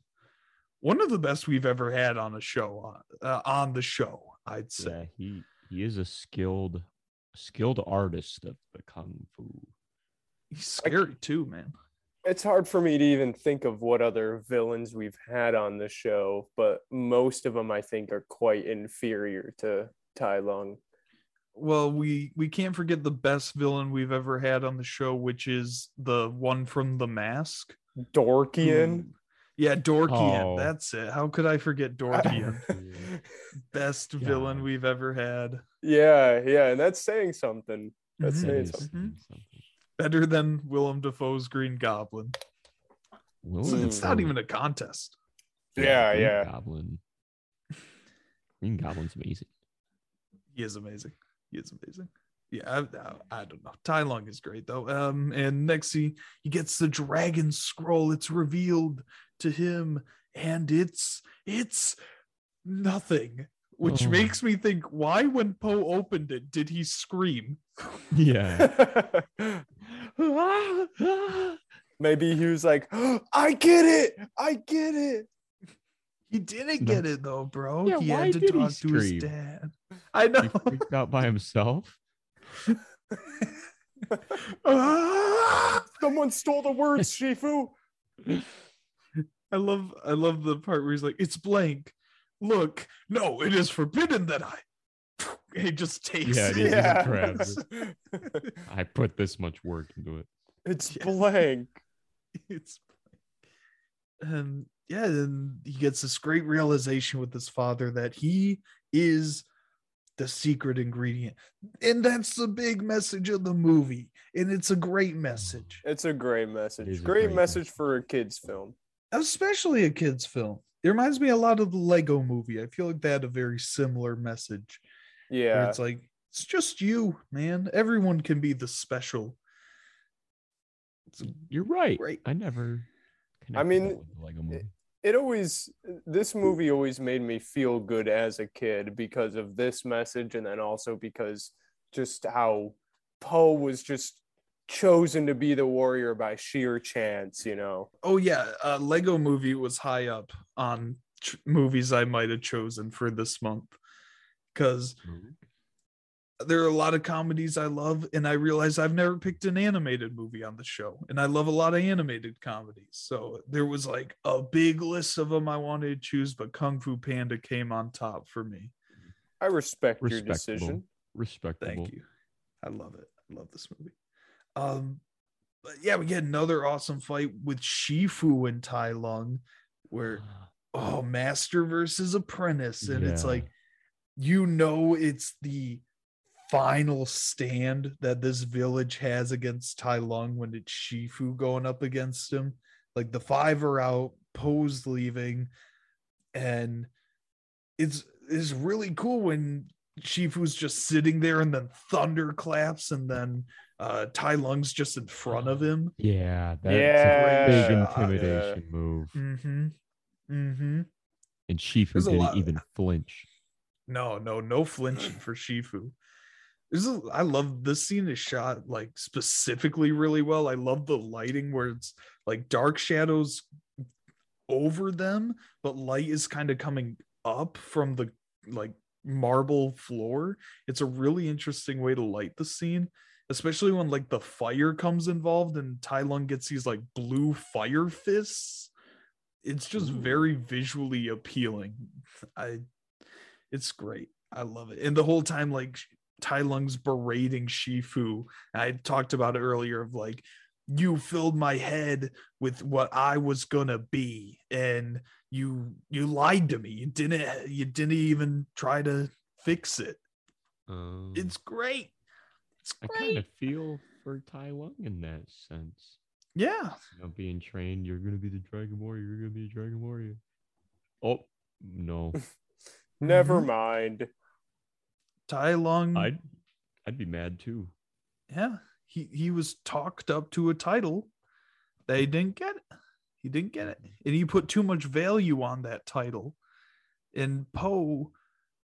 S1: One of the best we've ever had on a show uh, on the show, I'd say.
S3: Yeah, he he is a skilled skilled artist of the kung fu.
S1: He's scary too, man.
S2: It's hard for me to even think of what other villains we've had on the show, but most of them I think are quite inferior to Tai Lung.
S1: well we we can't forget the best villain we've ever had on the show which is the one from the mask
S2: Dorkian.
S1: Who- yeah dorkian
S3: Oh.
S1: that's it how could i forget dorkian best villain we've ever had
S2: yeah, yeah, and that's saying something. That's
S1: Mhm.
S2: Saying
S3: is
S2: something.
S1: Mhm. better than willem dafoe's green goblin
S3: Willem
S1: it's, it's not even a contest
S2: Yeah,
S3: Green
S2: yeah.
S3: Goblin. Green Goblin's amazing.
S1: he is amazing he is amazing yeah I, I, I don't know Tai Lung is great though um and next he he gets the dragon scroll it's revealed to him and it's it's nothing which
S3: Oh.
S1: makes me think why when Po opened it did he scream
S3: Yeah.
S2: Maybe he was like, I get it. I get it.
S1: he didn't
S3: No.
S1: get it though bro
S3: Yeah,
S1: he had to talk to his dad I know.
S3: He freaked out by himself.
S1: Ah!
S2: Someone stole the words, Shifu.
S1: I love I love the part where he's like, it's blank. Look, no, it is forbidden that I he just takes
S3: Yeah,
S1: it.
S3: he just
S2: Yeah.
S3: grabs I put this much work into it.
S2: it's
S1: Yeah.
S2: blank.
S1: it's and yeah, then he gets this great realization with his father that he is the secret ingredient. And that's the big message of the movie. And it's a great message,
S2: It's a great message.
S3: is a
S2: Great,
S3: great
S2: message
S3: message.
S2: for a kids' film.
S1: Especially a kid's film. It reminds me a lot of the Lego movie. I feel like they had a very similar message.
S2: Yeah.
S1: it's like, it's just you, man. Everyone can be the special. It's
S3: You're right.
S1: great.
S3: I never.
S2: I mean,
S3: that with the Lego movie.
S2: It always this movie always made me feel good as a kid because of this message and then also because just how Po was just chosen to be the warrior by sheer chance, you know.
S1: Oh yeah, uh, Lego Movie was high up on ch- movies I might have chosen for this month because there are a lot of comedies I love, and I realize I've never picked an animated movie on the show, and I love a lot of animated comedies. So there was like a big list of them I wanted to choose, but Kung Fu Panda came on top for me.
S2: I respect your decision.
S3: Respectable.
S1: Thank you. I love it. I love this movie. Um, but yeah, we get another awesome fight with Shifu and Tai Lung, where oh, master versus apprentice, and it's like you know it's the final stand that this village has against Tai Lung when it's Shifu going up against him. Like the five are out, Po's leaving, and it's it's really cool when Shifu's just sitting there and then thunder claps and then uh Tai Lung's just in front of him.
S3: Yeah, that's
S2: Yeah.
S3: a big
S1: Yeah.
S3: intimidation move.
S1: Mm-hmm. Mm-hmm.
S3: And Shifu
S1: There's
S3: didn't
S1: lot-
S3: even flinch.
S1: No, no, no flinching for Shifu. There's a, I love this scene is shot like specifically really well. I love the lighting where it's like dark shadows over them, but light is kind of coming up from the like marble floor. It's a really interesting way to light the scene, especially when like the fire comes involved and Tai Lung gets these like blue fire fists. It's just
S3: Ooh.
S1: very visually appealing. I it's great. I love it. And the whole time, like Tai Lung's berating Shifu. I talked about it earlier of like, you filled my head with what I was gonna be, and you you lied to me. You didn't you didn't even try to fix it.
S3: Um,
S1: It's great. It's
S3: I kind of feel for Tai Lung in that sense.
S1: yeah.
S3: You know, being trained, you're gonna be the Dragon Warrior. You're gonna be a Dragon Warrior. Oh no,
S2: Never
S1: Mhm.
S2: mind.
S1: Tai Lung.
S3: I'd I'd be mad too.
S1: yeah. He he was talked up to a title. They didn't get it. He didn't get it. And he put too much value on that title. And Po,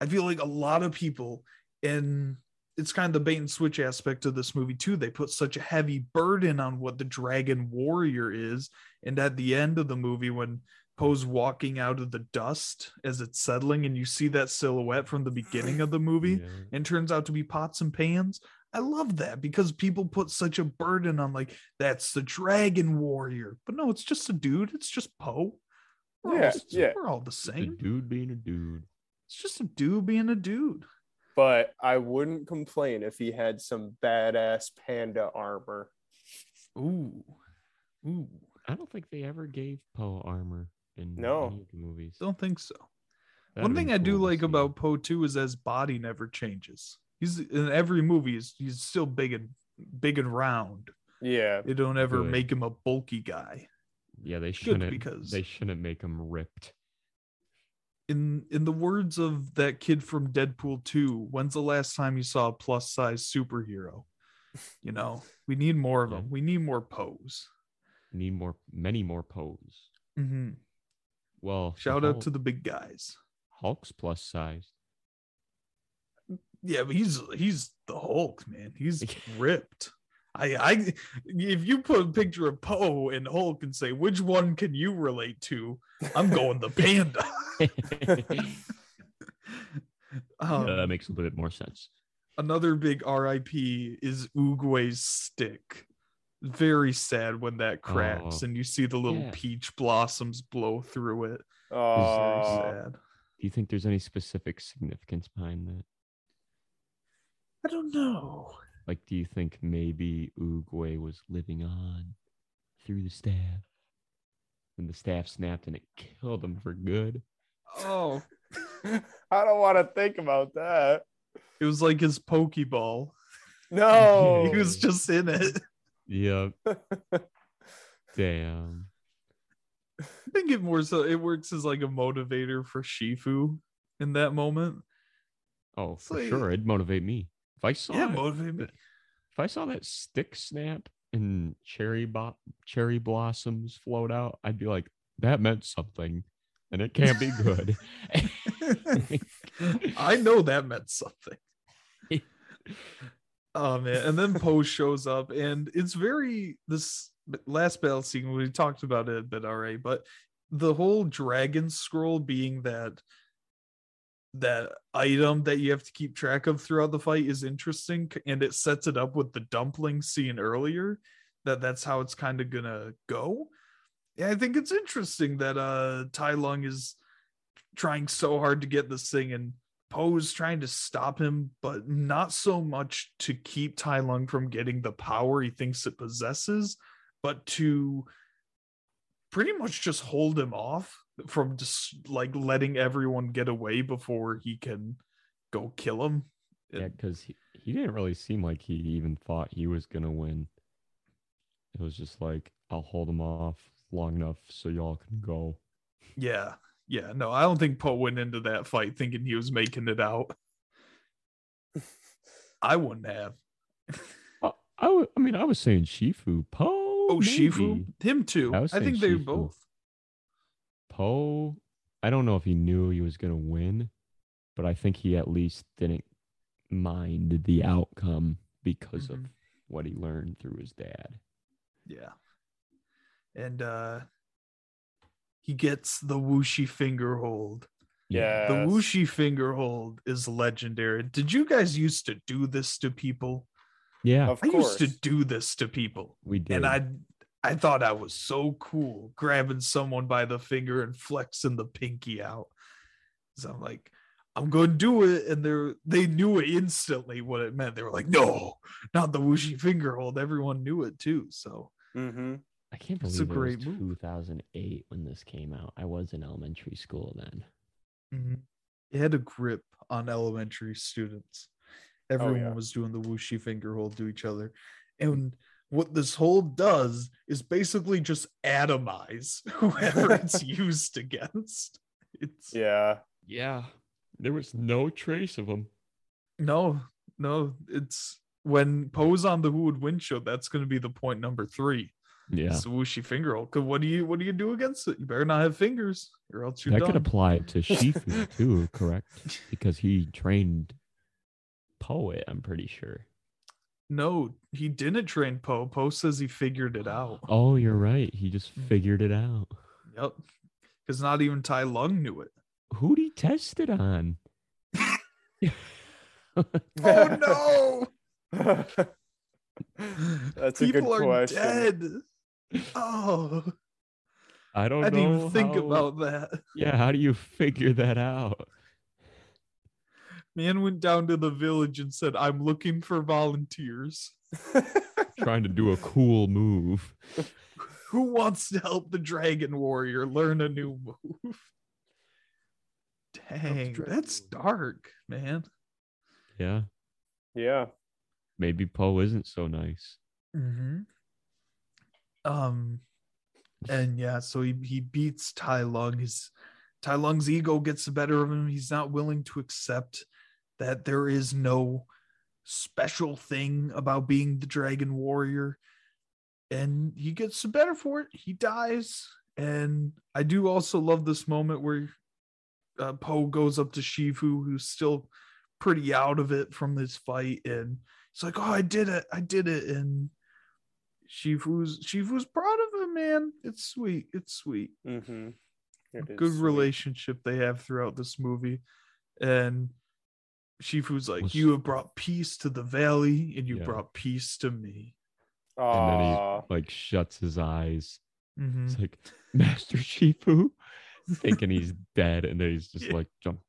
S1: I feel like a lot of people, and it's kind of the bait and switch aspect of this movie too. They put such a heavy burden on what the Dragon Warrior is. And at the end of the movie, when Po's walking out of the dust as it's settling, and you see that silhouette from the beginning of the movie,
S3: Yeah.
S1: and turns out to be pots and pans. I love that because people put such a burden on like that's the dragon warrior, but no, it's just a dude. It's just Po.
S2: Yeah,
S1: all,
S2: yeah.
S1: we're all the
S3: Just a
S1: same.
S3: dude being a dude.
S1: It's just a dude being a dude.
S2: But I wouldn't complain if he had some badass panda armor.
S1: Ooh, ooh.
S3: I don't think they ever gave Po armor in
S2: No.
S3: any of the movies.
S1: Don't think so.
S3: That'd
S1: One thing
S3: been
S1: I do like
S3: see.
S1: about Po too is his body never changes. He's in every movie. He's, he's still big and big and round.
S2: Yeah.
S1: They don't ever
S3: Good.
S1: make him a bulky guy.
S3: yeah, they shouldn't
S1: because-
S3: they shouldn't make him ripped.
S1: In in the words of that kid from Deadpool 2, when's the last time you saw a plus size superhero? You know, we need more of
S3: Yeah.
S1: them. We need more pose.
S3: Need more, many more Poes.
S1: hmm
S3: Well,
S1: Shout out
S3: Hulk-
S1: to the big guys.
S3: Hulk's plus size.
S1: Yeah, but he's he's the Hulk, man. He's ripped. I I if you put a picture of Po and Hulk and say which one can you relate to, I'm going the panda. Um,
S3: yeah, that makes a little bit more sense.
S1: another big RIP is Oogway's stick. Very sad when that cracks
S3: Oh.
S1: and you see the little
S3: Yeah.
S1: peach blossoms blow through it. Very
S2: Oh,
S1: sad.
S3: Do you think there's any specific significance behind that?
S1: I don't know.
S3: Like, do you think maybe Oogway was living on through the staff, and the staff snapped and it killed him for good?
S1: Oh,
S2: I don't want to think about that.
S1: it was like his Pokeball.
S2: No,
S1: He was just in it.
S3: Yep. Damn.
S1: I think it more so it works as like a motivator for Shifu in that moment.
S3: Oh, for
S1: like-
S3: sure, it'd motivate me. If I saw
S1: Yeah, motivate me.
S3: if I saw that stick snap and cherry bo- cherry blossoms float out, I'd be like, that meant something, and it can't be good.
S1: I know that meant something. Oh man, and then Po shows up, and it's very this last battle scene. We talked about it a bit already, but the whole dragon scroll being that that item that you have to keep track of throughout the fight is interesting, and it sets it up with the dumpling scene earlier. That that's how it's kind of gonna go. Yeah, I think it's interesting that uh Tai Lung is trying so hard to get this thing and Po's trying to stop him, but not so much to keep Tai Lung from getting the power he thinks it possesses, but to pretty much just hold him off from just like letting everyone get away before he can go kill him.
S3: yeah, because he, he didn't really seem like he even thought he was gonna win. It was just like, I'll hold him off long enough so y'all can go.
S1: Yeah. Yeah. No, I don't think Po went into that fight thinking he was making it out. I wouldn't have.
S3: Uh, I, I, w- I mean, I was saying Shifu, Po.
S1: Oh, Shifu, him too.
S3: I
S1: I think
S3: saying
S1: they
S3: Shifu.
S1: both.
S3: Po, I don't know if he knew he was going to win, but I think he at least didn't mind the outcome because of
S1: Mhm.
S3: what he learned through his dad.
S1: Yeah. And uh he gets the Wuxi finger hold.
S2: Yeah.
S1: The
S2: Yes.
S1: Wuxi finger hold is legendary. Did you guys used to do this to people?
S3: Yeah,
S2: Of
S1: I
S2: course.
S1: used to do this to people.
S3: we did.
S1: And I I thought I was so cool grabbing someone by the finger and flexing the pinky out. So I'm like, I'm going to do it. And they're, they knew it instantly what it meant. They were like, no, not the Wuxi finger hold. Everyone knew it too. So
S2: Mm-hmm.
S3: I can't believe
S1: It's
S3: believe
S1: a
S3: it was
S1: great move.
S3: 2008 when this came out. I was in elementary school then.
S1: Mhm. It had a grip on elementary students. Everyone
S2: yeah.
S1: was doing the Wuxi finger hold to each other. And what this hold does is basically just atomize whoever it's used against. It's
S2: Yeah.
S3: Yeah, there was no trace of him.
S1: no, no, it's when Po's on the Who Would Win show, that's gonna be the point number three.
S3: Yeah,
S1: It's the finger hold. Cause what do you what do you do against it? You better not have fingers, or else you're
S3: that
S1: done.
S3: could apply to Shifu too, correct? Because he trained Poet, I'm pretty sure.
S1: No, he didn't train Po. Po says he figured it out.
S3: Oh, you're right. He just
S1: Mm.
S3: figured it out.
S1: Yep. Because not even Tai Lung knew it.
S3: Who'd he test it on?
S1: Oh no!
S2: That's a
S1: People
S2: good
S1: are
S2: question.
S1: dead. Oh,
S3: I don't
S1: I didn't
S3: know.
S1: even think
S3: how-
S1: about that.
S3: Yeah, how do you figure that out?
S1: Man went down to the village and said, I'm looking for volunteers.
S3: Trying to do a cool move.
S1: Who wants to help the dragon warrior learn a new move? Dang, that's dark, man.
S3: Yeah,
S2: yeah.
S3: maybe Po isn't so nice.
S1: Mm-hmm. Um, and yeah, so he he beats Tai Lung. His Tai Lung's ego gets the better of him. He's not willing to accept that there is no special thing about being the Dragon Warrior, and he gets the better for it. He dies, and I do also love this moment where uh, Po goes up to Shifu, who's still pretty out of it from this fight, and it's like, "Oh, I did it! I did it!" And Shifu's Shifu's proud of him, man. It's sweet. It's sweet.
S2: Mm-hmm.
S1: Good relationship they have throughout this movie, and Shifu's like,
S3: Was-
S1: "You have brought peace to the valley, and you
S3: Yeah.
S1: brought peace to me."
S3: And then he like shuts his eyes.
S1: Mhm.
S3: It's like Master Shifu, thinking he's dead, and then he's just
S1: Yeah.
S3: like, "Jump!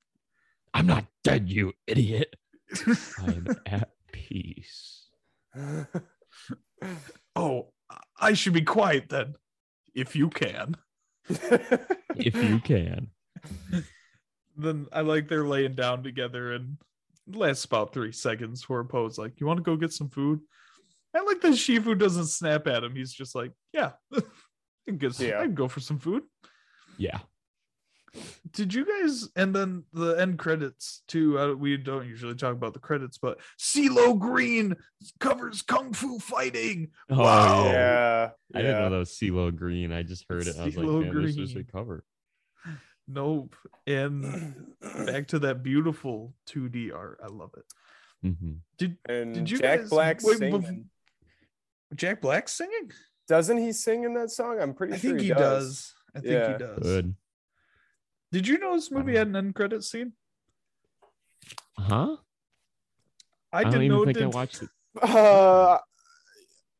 S3: I'm not dead, you idiot. I'm at peace."
S1: oh, I should be quiet then, if you can.
S3: If you can.
S1: Then I like they're laying down together and it lasts about three seconds for Po's like, You want to go get some food? I like that Shifu doesn't snap at him. He's just like, Yeah, I can, get some-
S2: Yeah.
S1: I can go for some food.
S3: Yeah.
S1: Did you guys, and then the end credits too? Uh, we don't usually talk about the credits, but CeeLo Green covers Kung Fu fighting.
S3: Oh
S1: Wow.
S3: yeah.
S2: yeah.
S3: I didn't know
S2: yeah.
S3: that was CeeLo Green. I just heard it. And I was like,
S1: CeeLo
S3: man, this is a cover.
S1: Nope. And back to that beautiful 2D art. I love it.
S3: hmm
S1: Did
S2: And
S1: did you
S2: Jack
S1: guys
S2: Black
S1: wait,
S2: singing.
S1: bef- Jack Black singing?
S2: Doesn't he sing in that song? I'm pretty
S1: I
S2: sure
S1: think
S2: he,
S1: he
S2: does.
S1: does. I think
S2: Yeah.
S1: he does.
S3: Good.
S1: Did you know this movie had an end credit scene?
S3: Huh?
S1: I,
S3: don't
S1: didn't
S3: even
S1: know it
S3: think I watched it.
S2: Uh,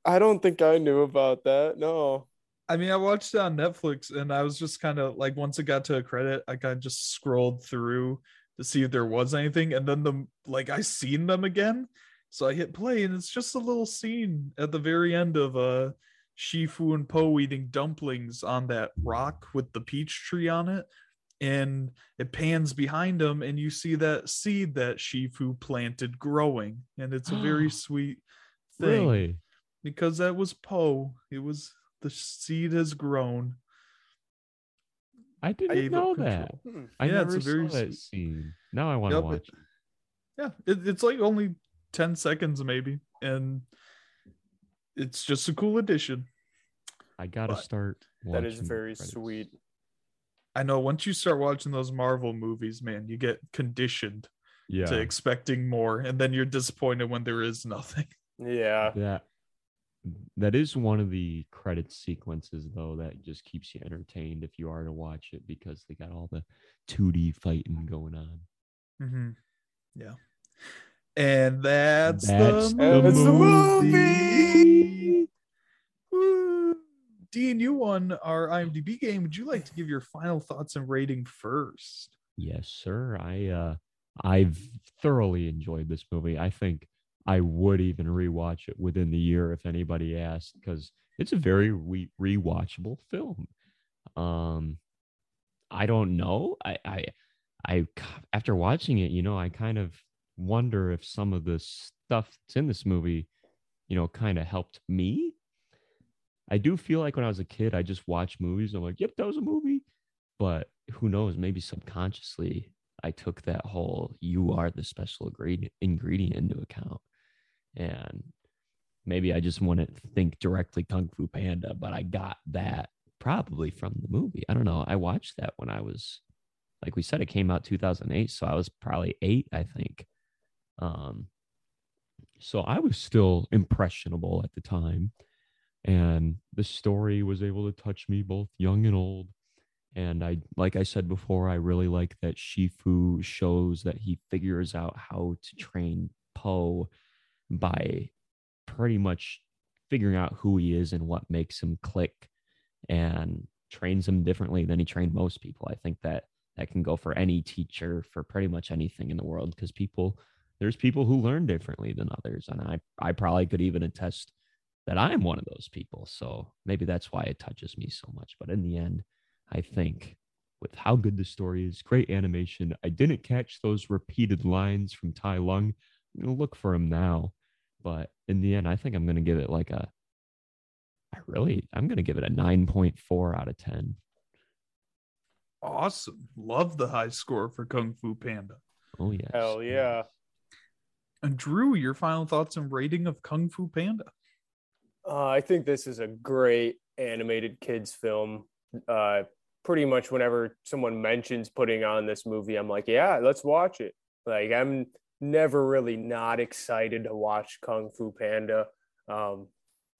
S2: I don't think I knew about that. No.
S1: I mean, I watched it on Netflix and I was just kind of like, once it got to a credit, I kind of just scrolled through to see if there was anything. And then the like, I seen them again. So I hit play and it's just a little scene at the very end of uh Shifu and Po eating dumplings on that rock with the peach tree on it. And it pans behind them and you see that seed that Shifu planted growing. And it's a very sweet thing
S3: Really?
S1: because that was Po. It was the seed has grown.
S3: I didn't
S1: Gave
S3: know
S1: up
S3: that.
S2: Hmm.
S3: I
S1: Yeah, it's
S3: never
S1: a very
S3: saw that scene. Now I want to
S1: Yep,
S3: watch. it.
S1: Yeah, it, it's like only 10 seconds maybe. And it's just a cool addition.
S3: I gotta
S1: but
S3: start.
S2: That is very sweet.
S1: I know once you start watching those Marvel movies, man, you get conditioned
S3: Yeah.
S1: to expecting more. And then you're disappointed when there is nothing.
S2: Yeah.
S3: that that is one of the credit sequences though that just keeps you entertained if you are to watch it because they got all the 2D fighting going on.
S1: Mm-hmm. Yeah. And that's,
S3: That's
S1: the,
S3: the
S2: That's the
S1: movie. Woo. Dean, you won our IMDb game. Would you like to give your final thoughts and rating first?
S3: Yes, sir. I uh I've thoroughly enjoyed this movie. I think I would even rewatch it within the year if anybody asked because it's a very re- rewatchable film. Um I don't know. I I I after watching it, you know, I kind of wonder if some of the stuff that's in this movie, you know, kind of helped me. I do feel like when I was a kid, I just watched movies. I'm like, yep, that was a movie. But who knows? Maybe subconsciously, I took that whole "you are the special ingredient" ingredient into account, and maybe I just want to think directly Kung Fu Panda, but I got that probably from the movie. I don't know. I watched that when I was, like we said, it came out 2008, so I was probably eight, I think. Um, so I was still impressionable at the time, and the story was able to touch me both young and old. And I, like I said before, I really like that Shifu shows that he figures out how to train Po by pretty much figuring out who he is and what makes him click and trains him differently than he trained most people. I think that that can go for any teacher for pretty much anything in the world because people there's people who learn differently than others and I I probably could even attest that I'm one of those people. So maybe that's why it touches me so much. But in the end, I think with how good the story is, great animation. I didn't catch those repeated lines from Tai Lung. I'm gonna look for him now. But in the end, I think I'm gonna give it like a I really I'm gonna give it a 9.4 out of 10.
S1: Awesome. Love the high score for Kung Fu Panda.
S3: Oh yes.
S2: Hell yeah.
S1: And Drew, your final thoughts and rating of Kung Fu Panda?
S2: Uh, I think this is a great animated kids film. Uh, pretty much whenever someone mentions putting on this movie, I'm like, yeah, let's watch it. Like I'm never really not excited to watch Kung Fu Panda. Um,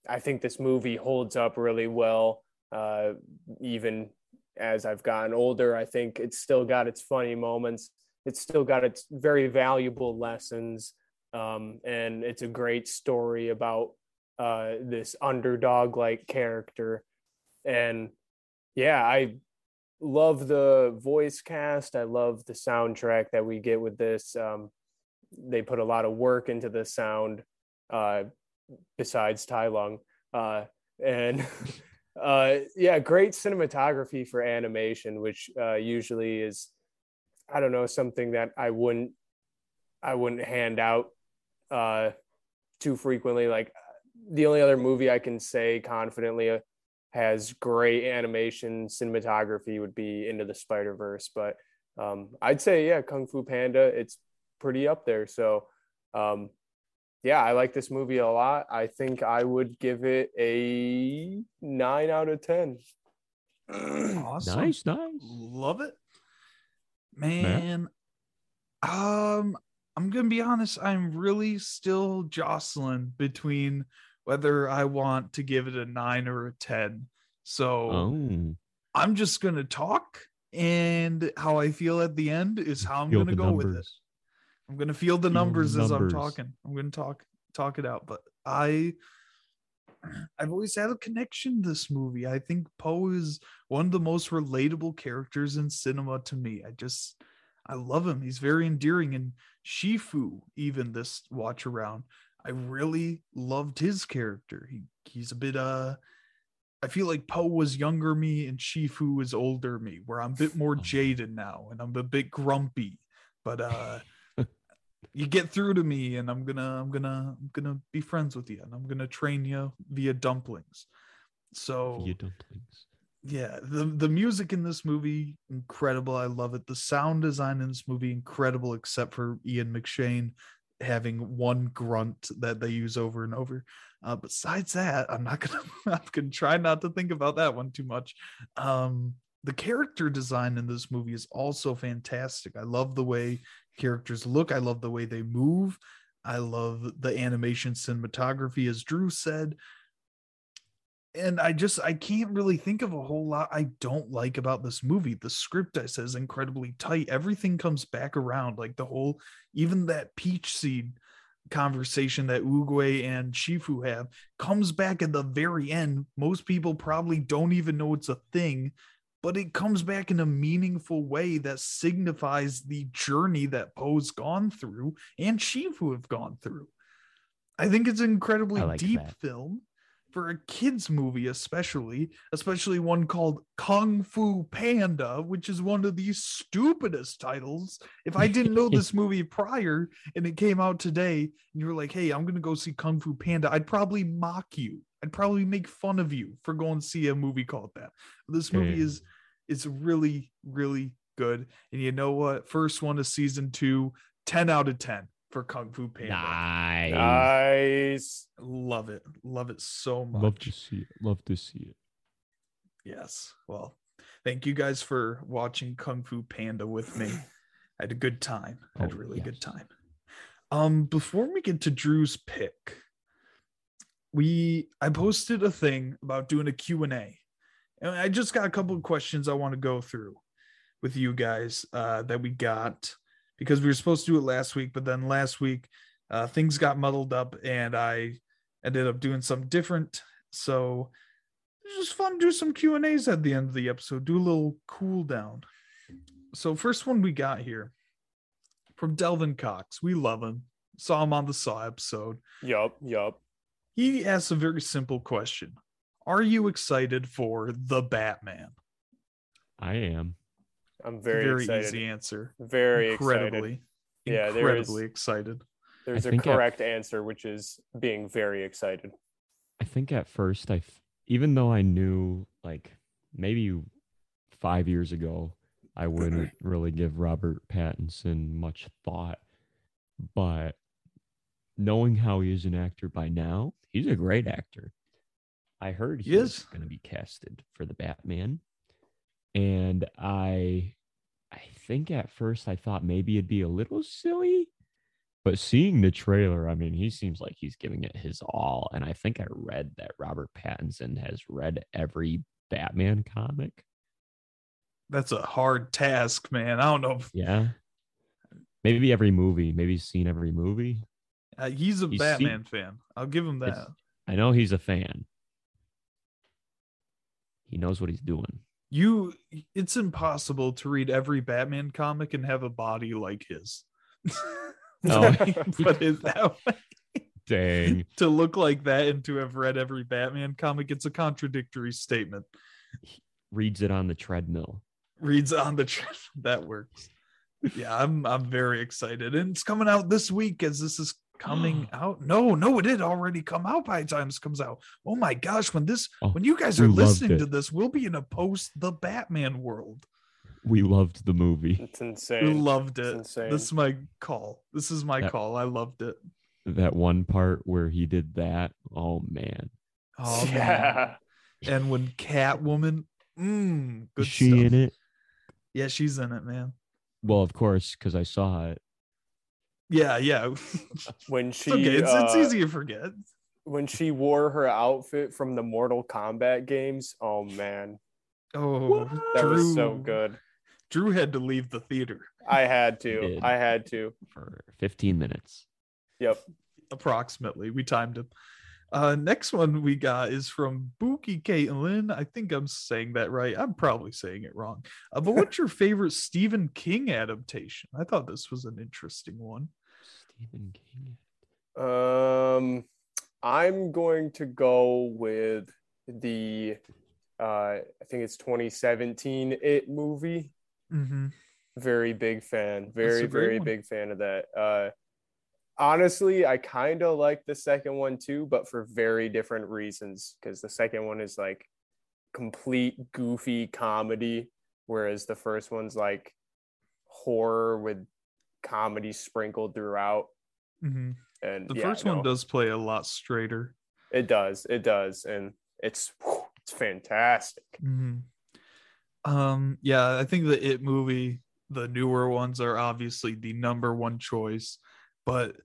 S2: I think this movie holds up really well. Uh, even as I've gotten older, I think it's still got its funny moments. it's still got its very valuable lessons. Um, and it's a great story about uh, this underdog like character. And yeah, I love the voice cast. I love the soundtrack that we get with this. Um, they put a lot of work into the sound, uh, besides Tai Lung. Uh, and uh, yeah, great cinematography for animation, which uh, usually is, I don't know, something that I wouldn't, I wouldn't hand out uh, too frequently. Like the only other movie I can say confidently has great animation cinematography would be Into the Spider Verse, but um, I'd say yeah, Kung Fu Panda. It's pretty up there. So um, yeah, I like this movie a lot. I think I would give it a nine out of ten.
S1: awesome.
S3: Nice, nice.
S1: Love it. Man. Um, I'm gonna be honest, I'm really still jostling between whether I want to give it a nine or a ten. So
S3: Oh,
S1: I'm just gonna talk, and how I feel at the end is how I'm
S3: feel
S1: gonna
S3: the
S1: go with it.
S3: Numbers.
S1: I'm gonna feel the
S3: Feel the
S1: numbers as I'm talking. I'm gonna talk talk it out. But I I've always had a connection to this movie. I think Po is one of the most relatable characters in cinema to me. I just I love him. He's very endearing. And Shifu, even this watch around, I really loved his character. He he's a bit uh I feel like Po was younger me and Shifu is older me, where I'm a bit more
S3: Oh.
S1: jaded now and I'm a bit grumpy. But uh you get through to me and I'm gonna I'm gonna I'm gonna be friends with you and I'm gonna train you via dumplings. So
S3: Via dumplings.
S1: yeah, the the music in this movie incredible. I love it. The sound design in this movie incredible, except for Ian McShane having one grunt that they use over and over. Uh, besides that, I'm not gonna I'm gonna try not to think about that one too much. Um, the character design in this movie is also fantastic. I love the way characters look. I love the way they move. I love the animation cinematography, as Drew said and I just I can't really think of a whole lot I don't like about this movie. The script I says incredibly tight. Everything comes back around, like the whole even that peach seed conversation that Oogway and Shifu have comes back at the very end. Most people probably don't even know it's a thing, but it comes back in a meaningful way that signifies the journey that Po's gone through and Shifu have gone through. I think it's an incredibly
S3: like
S1: deep
S3: that.
S1: film for a kids movie especially especially one called kung fu panda which is one of the stupidest titles if i didn't know this movie prior and it came out today and you were like hey i'm gonna go see kung fu panda i'd probably mock you i'd probably make fun of you for going to see a movie called that this movie
S3: Yeah.
S1: is is really really good and you know what first one of season two 10 out of 10 for kung fu panda
S3: Nice.
S2: Nice.
S1: love it love it so much
S3: Love to see it. Love to see it.
S1: Yes. Well, thank you guys for watching Kung Fu Panda with me. I had a good time. I had a
S3: Oh,
S1: really good time. Um, before we get to Drew's pick, we I posted a thing about doing a Q&A. And I just got a couple of questions I want to go through with you guys uh that we got because we were supposed to do it last week, but then last week uh things got muddled up and I ended up doing something different. So it's just fun to do some Q and A's at the end of the episode. Do a little cool down. So first one we got here from Delvin Cox. We love him. Saw him on the Saw episode.
S2: Yup. Yup.
S1: He asks a very simple question: Are you excited for the Batman?
S3: I am.
S2: I'm very,
S1: very
S2: excited.
S1: easy answer.
S2: Very excited.
S1: incredibly,
S2: Yeah, there is-
S1: incredibly excited.
S2: There's
S3: I
S2: a
S3: think I-
S2: correct answer, which is being very excited.
S3: I think at first I even though I knew like maybe five years ago, I wouldn't really give Robert Pattinson much thought, but knowing how he is an actor by now, he's a great actor. I heard
S1: He is.
S3: going to be casted for the Batman, and I, I think at first I thought maybe it'd be a little silly, but seeing the trailer, I mean, he seems like he's giving it his all. And I think I read that Robert Pattinson has read every Batman comic.
S1: That's a hard task, man. I don't know. If,
S3: Yeah. Maybe every movie. Maybe he's seen every movie.
S1: Uh, he's a
S3: He's
S1: Batman fan. I'll give him
S3: It's-
S1: that.
S3: I know he's a fan. He knows what he's doing.
S1: You, it's impossible to read every Batman comic and have a body like his. Oh. No. Put it that way.
S3: Dang.
S1: to look like that and to have read every Batman comic, it's a contradictory statement.
S3: Reads it on the treadmill.
S1: Reads on the trend. That works. Yeah, I'm I'm very excited. And it's coming out this week as this is coming out. No, no, it did already come out by the time this comes out. Oh my gosh, when this
S3: Oh,
S1: when you guys are listening
S3: it.
S1: to this, we'll be in a post the Batman world.
S3: We loved the movie.
S2: It's insane.
S1: We
S2: insane.
S1: loved
S2: It's
S1: it.
S2: insane.
S1: This is my call. This is my
S3: That-
S1: call. I loved it.
S3: That one part where he did that. Oh man.
S1: Oh man.
S2: yeah.
S1: And when Catwoman, mm,
S3: Is
S1: good
S3: she
S1: stuff.
S3: in it?
S1: Yeah, she's in it, man.
S3: Well, of course, because I saw it.
S1: Yeah, yeah.
S2: When
S1: It's
S2: she
S1: okay. It's, it's
S2: uh,
S1: easy to forget.
S2: when she wore her outfit from the Mortal Kombat games. Oh man,
S1: Oh,
S2: that
S1: Drew,
S2: was so good.
S1: Drew had to leave the theater
S2: I had to. I had to.
S3: for 15 minutes.
S2: Yep.
S1: approximately. We timed him. Uh, next one we got is from Buki Caitlin. I think I'm saying that right. I'm probably saying it wrong. Uh, but what's your favorite Stephen King adaptation? I thought this was an interesting one.
S3: Stephen King.
S2: Um, I'm going to go with the. Uh, I think it's 2017 It movie.
S1: Mm-hmm.
S2: Very big fan. Very very
S1: one.
S2: big fan of that. Uh, honestly, I kind of like the second one too, but for very different reasons. Because the second one is like complete goofy comedy, whereas the first one's like horror with comedy sprinkled throughout.
S1: Mm-hmm.
S2: And
S1: The
S2: yeah,
S1: first one does play a lot straighter.
S2: It does. It does, and it's it's fantastic.
S1: hmm Um, yeah, I think the It movie, the newer ones are obviously the number one choice, but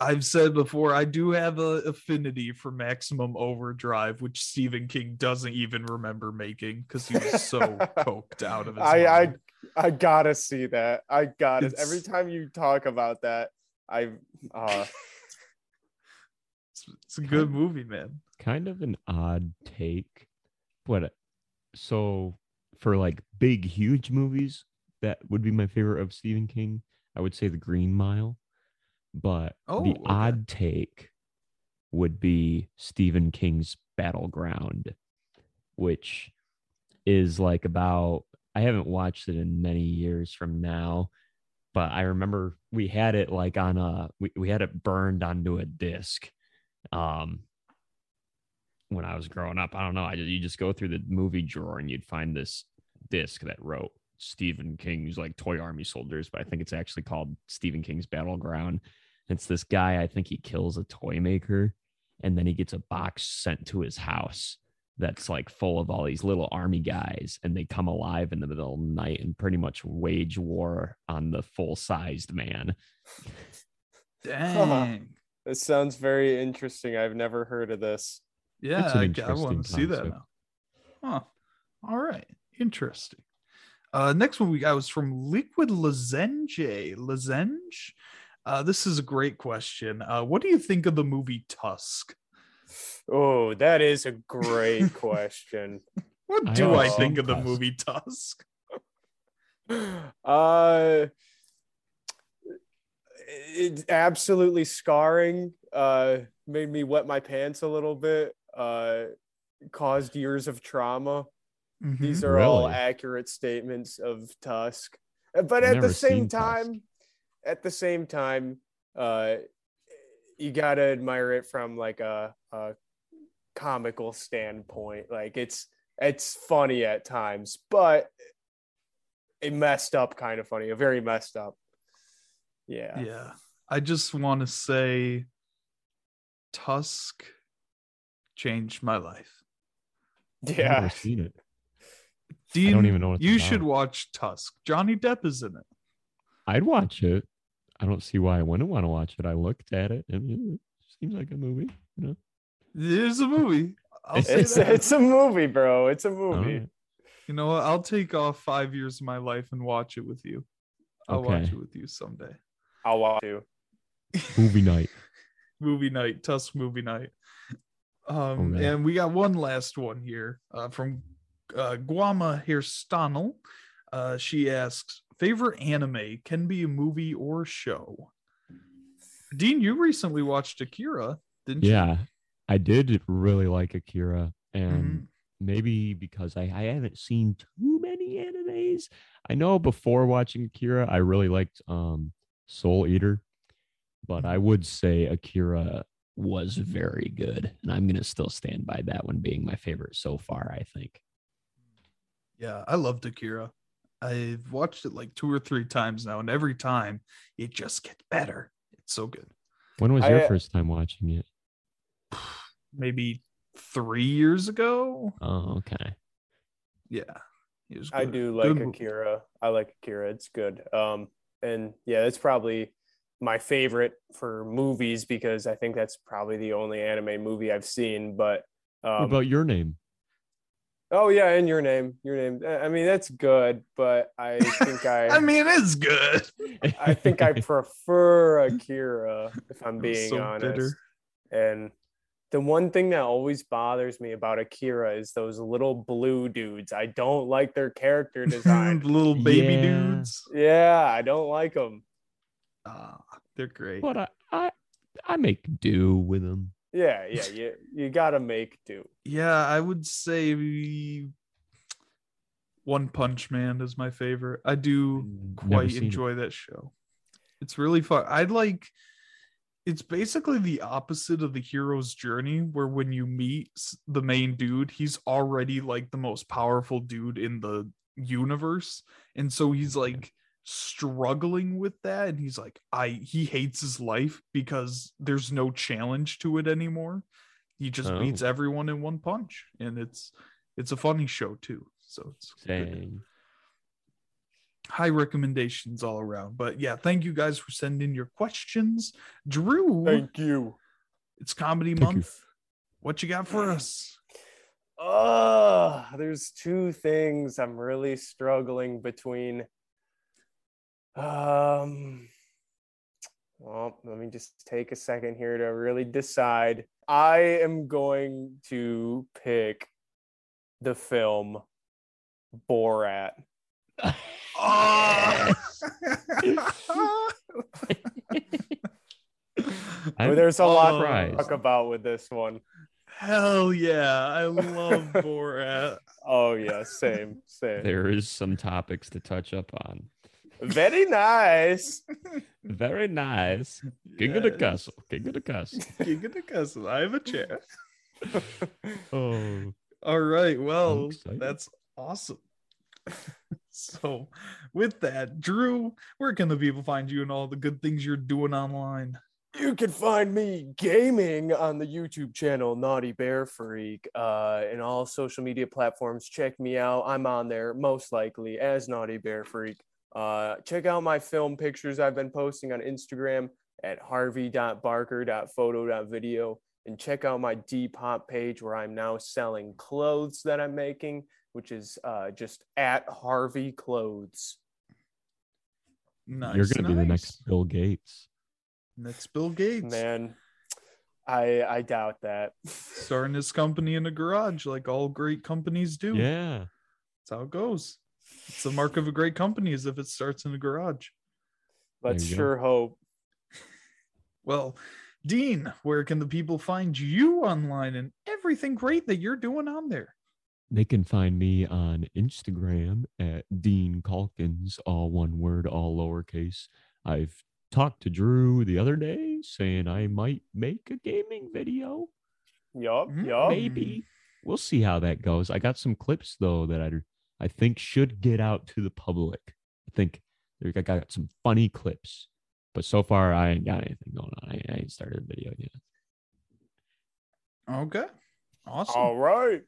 S1: I've said before I do have an affinity for Maximum Overdrive, which Stephen King doesn't even remember making because he was so coked out of his
S2: I I
S1: mind.
S2: I gotta see that. I got it.
S1: It's-
S2: Every time you talk about that, I uh
S1: It's, it's a good movie, man.
S3: Kind of an odd take. But so for like big, huge movies, that would be my favorite of Stephen King. I would say The Green Mile. But
S1: Oh,
S3: the
S1: okay.
S3: odd take would be Stephen King's Battleground, which is like about I haven't watched it in many years from now, but I remember we had it like on a we, we had it burned onto a disc. Um when I was growing up, I don't know. I you just go through the movie drawer and you'd find this disc that wrote Stephen King's like Toy Army Soldiers, but I think it's actually called Stephen King's Battleground. It's this guy, I think he kills a toy maker and then he gets a box sent to his house that's like full of all these little army guys and they come alive in the middle of the night and pretty much wage war on the full sized man.
S1: Dang.
S2: this sounds very interesting. I've never heard of this.
S1: Yeah, I, I want to see that now. Huh. All right. Interesting. Uh, next one we got was from Liquid Lozenge. Lozenge? Uh, this is a great question. Uh, what do you think of the movie Tusk?
S2: Oh, that is a great question.
S1: What do
S3: haven't
S1: I think of the
S3: Tusk.
S1: movie Tusk?
S2: Uh it's absolutely scarring. Uh made me wet my pants a little bit. Uh caused years of trauma.
S1: Mhm.
S2: These are all accurate statements of Tusk. But
S3: I've
S2: at the same
S3: time, Tusk.
S2: Time, at the same time, uh, you gotta admire it from like a, a comical standpoint. Like it's it's funny at times, but a messed up kind of funny, a very messed up. Yeah.
S1: Yeah. I just want to say Tusk changed my life. Yeah.
S3: I've
S2: Yeah.
S3: never seen it.
S1: Dean,
S3: don't even know what
S1: you should watch Tusk. Johnny Depp is in it.
S3: I'd watch it. I don't see why I wouldn't want to watch it. I looked at it and it seems like a movie, you know.
S1: There's a movie.
S2: It's it's a movie, bro. It's a movie.
S3: right.
S1: You know what? I'll take off five years of my life and watch it with you. I'll watch it with you someday.
S2: I'll watch you.
S3: Movie night.
S1: movie night, Tusk movie night. Um,
S3: man.
S1: and we got one last one here uh, from uh, Guama Hairstanel. Uh, she asks, favorite anime can be a movie or show. Dean, you recently watched Akira, didn't you?
S3: Yeah, I did really like Akira, and
S1: Mhm.
S3: maybe because I, I haven't seen too many animes. I know before watching Akira, I really liked um Soul Eater, but I would say Akira was very good, and I'm gonna still stand by that one being my favorite so far. I think.
S1: Yeah, I loved Akira. I've watched it like two or three times now, and every time it just gets better. It's so good.
S3: When was your
S2: uh,
S3: first time watching it?
S1: Maybe three years ago.
S3: Oh, okay.
S1: Yeah, it was
S2: I
S1: good.
S2: do
S1: Good
S2: like
S1: movie.
S2: Akira. I like Akira. It's good. Um, and yeah, that's probably my favorite for movies because I think that's probably the only anime movie I've seen. But
S3: What
S2: um,
S3: about your name?
S2: Oh yeah, and your name, your name. I I mean, that's good, but I think I,
S1: I mean, it's good.
S2: I think I prefer Akira if I'm
S1: I'm
S2: being
S1: so
S2: honest.
S1: bitter.
S2: And the one thing that always bothers me about Akira is those little blue dudes. I don't like their character design.
S1: little baby
S3: Yeah.
S1: dudes.
S2: yeah, I don't like them.
S1: Ah, they're great.
S3: but I, I I make do with them.
S2: Yeah, yeah, you you gotta make do.
S1: Yeah, I would say One Punch Man is my favorite. I do quite
S3: seen it.
S1: enjoy that show. It's really fun. I'd like it's basically the opposite of the hero's journey where when you meet the main dude, he's already like the most powerful dude in the universe. And so he's like struggling with that and he's like I he hates his life because there's no challenge to it anymore. He just
S3: Oh.
S1: beats everyone in one punch and it's it's a funny show too. So it's
S3: Dang.
S1: high recommendations all around. But yeah, thank you guys for sending your questions. Drew,
S2: Thank you.
S1: it's comedy
S3: Thank you.
S1: month. What you got for us?
S2: Uh, there's two things I'm really struggling between. Um, well, let me just take a second here to really decide. I am going to pick the film Borat.
S1: Oh.
S2: There's a lot to talk about with this one.
S1: Hell yeah. I love Borat.
S2: Oh yeah, same, same.
S3: There is some topics to touch up on.
S2: Very nice.
S3: Very nice. King of the castle. King of the castle.
S1: King of the castle. I have a chair.
S3: Oh,
S1: All right. Well, that's awesome. so, with that, Drew, where can the people find you and all the good things you're doing online?
S2: You can find me gaming on the YouTube channel Naughty Bear Freak uh, and all social media platforms. Check me out. I'm on there most likely as Naughty Bear Freak. Uh, check out my film pictures I've been posting on Instagram at harvey.barker.photo.video and check out my Depop page where I'm now selling clothes that I'm making, which is uh, just at Harvey Clothes.
S1: Nice.
S3: you're gonna be the next Bill Gates.
S1: next Bill Gates.
S2: Man, I I doubt that.
S1: Starting his company in a garage, like all great companies do.
S3: Yeah.
S1: That's how it goes. It's the mark of a great company is if it starts in a garage.
S2: Let's
S3: you go.
S2: sure hope.
S1: Well, Dean, where can the people find you online and everything great that you're doing on there?
S3: They can find me on Instagram at Dean Calkins, all one word, all lowercase. I've talked to Drew the other day saying I might make a gaming video.
S2: Yup, yup.
S3: Maybe. We'll see how that goes. I got some clips though that I I think should get out to the public. I think there- I got some funny clips. But so far I ain't got anything going on. I, I ain't started a video yet.
S1: Okay. Awesome.
S2: All right.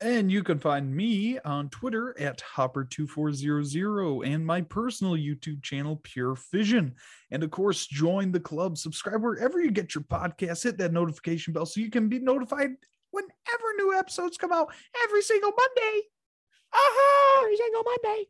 S1: And you can find me on Twitter at Hopper2400 and my personal YouTube channel, Pure Fission. And of course, join the club, subscribe wherever you get your podcasts, hit that notification bell so you can be notified whenever new episodes come out every single Monday.
S3: Every single Monday.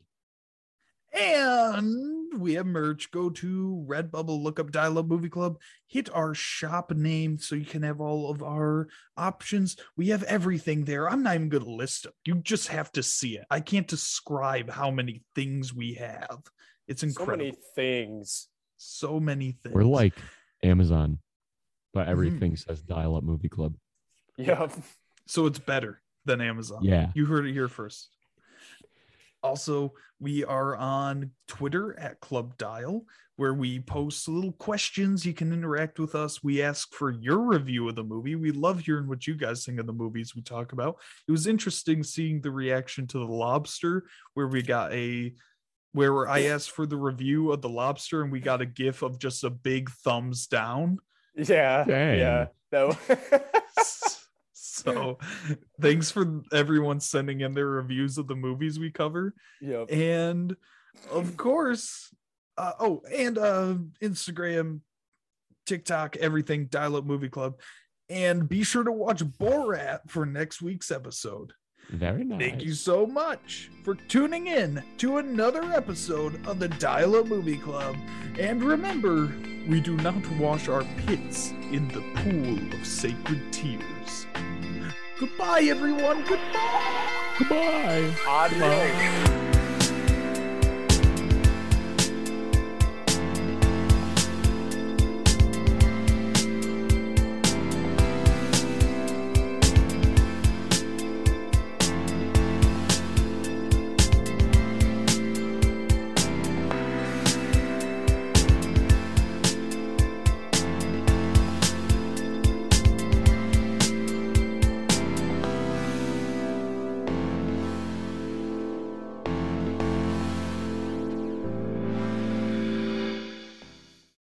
S1: And we have merch. Go to Redbubble, look up Dial Up Movie Club, hit our shop name so you can have all of our options. We have everything there. I'm not even going to list them. You just have to see it. I can't describe how many things we have. It's incredible.
S2: So many things.
S1: So many things.
S3: We're like Amazon, but
S1: Mm-hmm.
S3: everything says dial up movie club.
S2: Yep.
S1: so it's better than Amazon.
S3: Yeah.
S1: You heard it here first. Also, we are on Twitter at Club Dial, where we post little questions. You can interact with us. We ask for your review of the movie. We love hearing what you guys think of the movies we talk about. It was interesting seeing the reaction to the lobster, where we got a where I asked for the review of the lobster and we got a gif of just a big thumbs down.
S2: Yeah.
S3: Dang.
S2: Yeah. That
S1: So thanks for everyone sending in their reviews of the movies we cover.
S2: yep.
S1: and of course uh, oh and uh instagram tiktok everything dial up movie club and be sure to watch borat for next week's episode
S3: Very nice.
S1: thank you so much for tuning in to another episode of the dial up movie club and remember we do not wash our pits in the pool of sacred tears goodbye everyone goodbye
S3: Goodbye.
S2: Adios.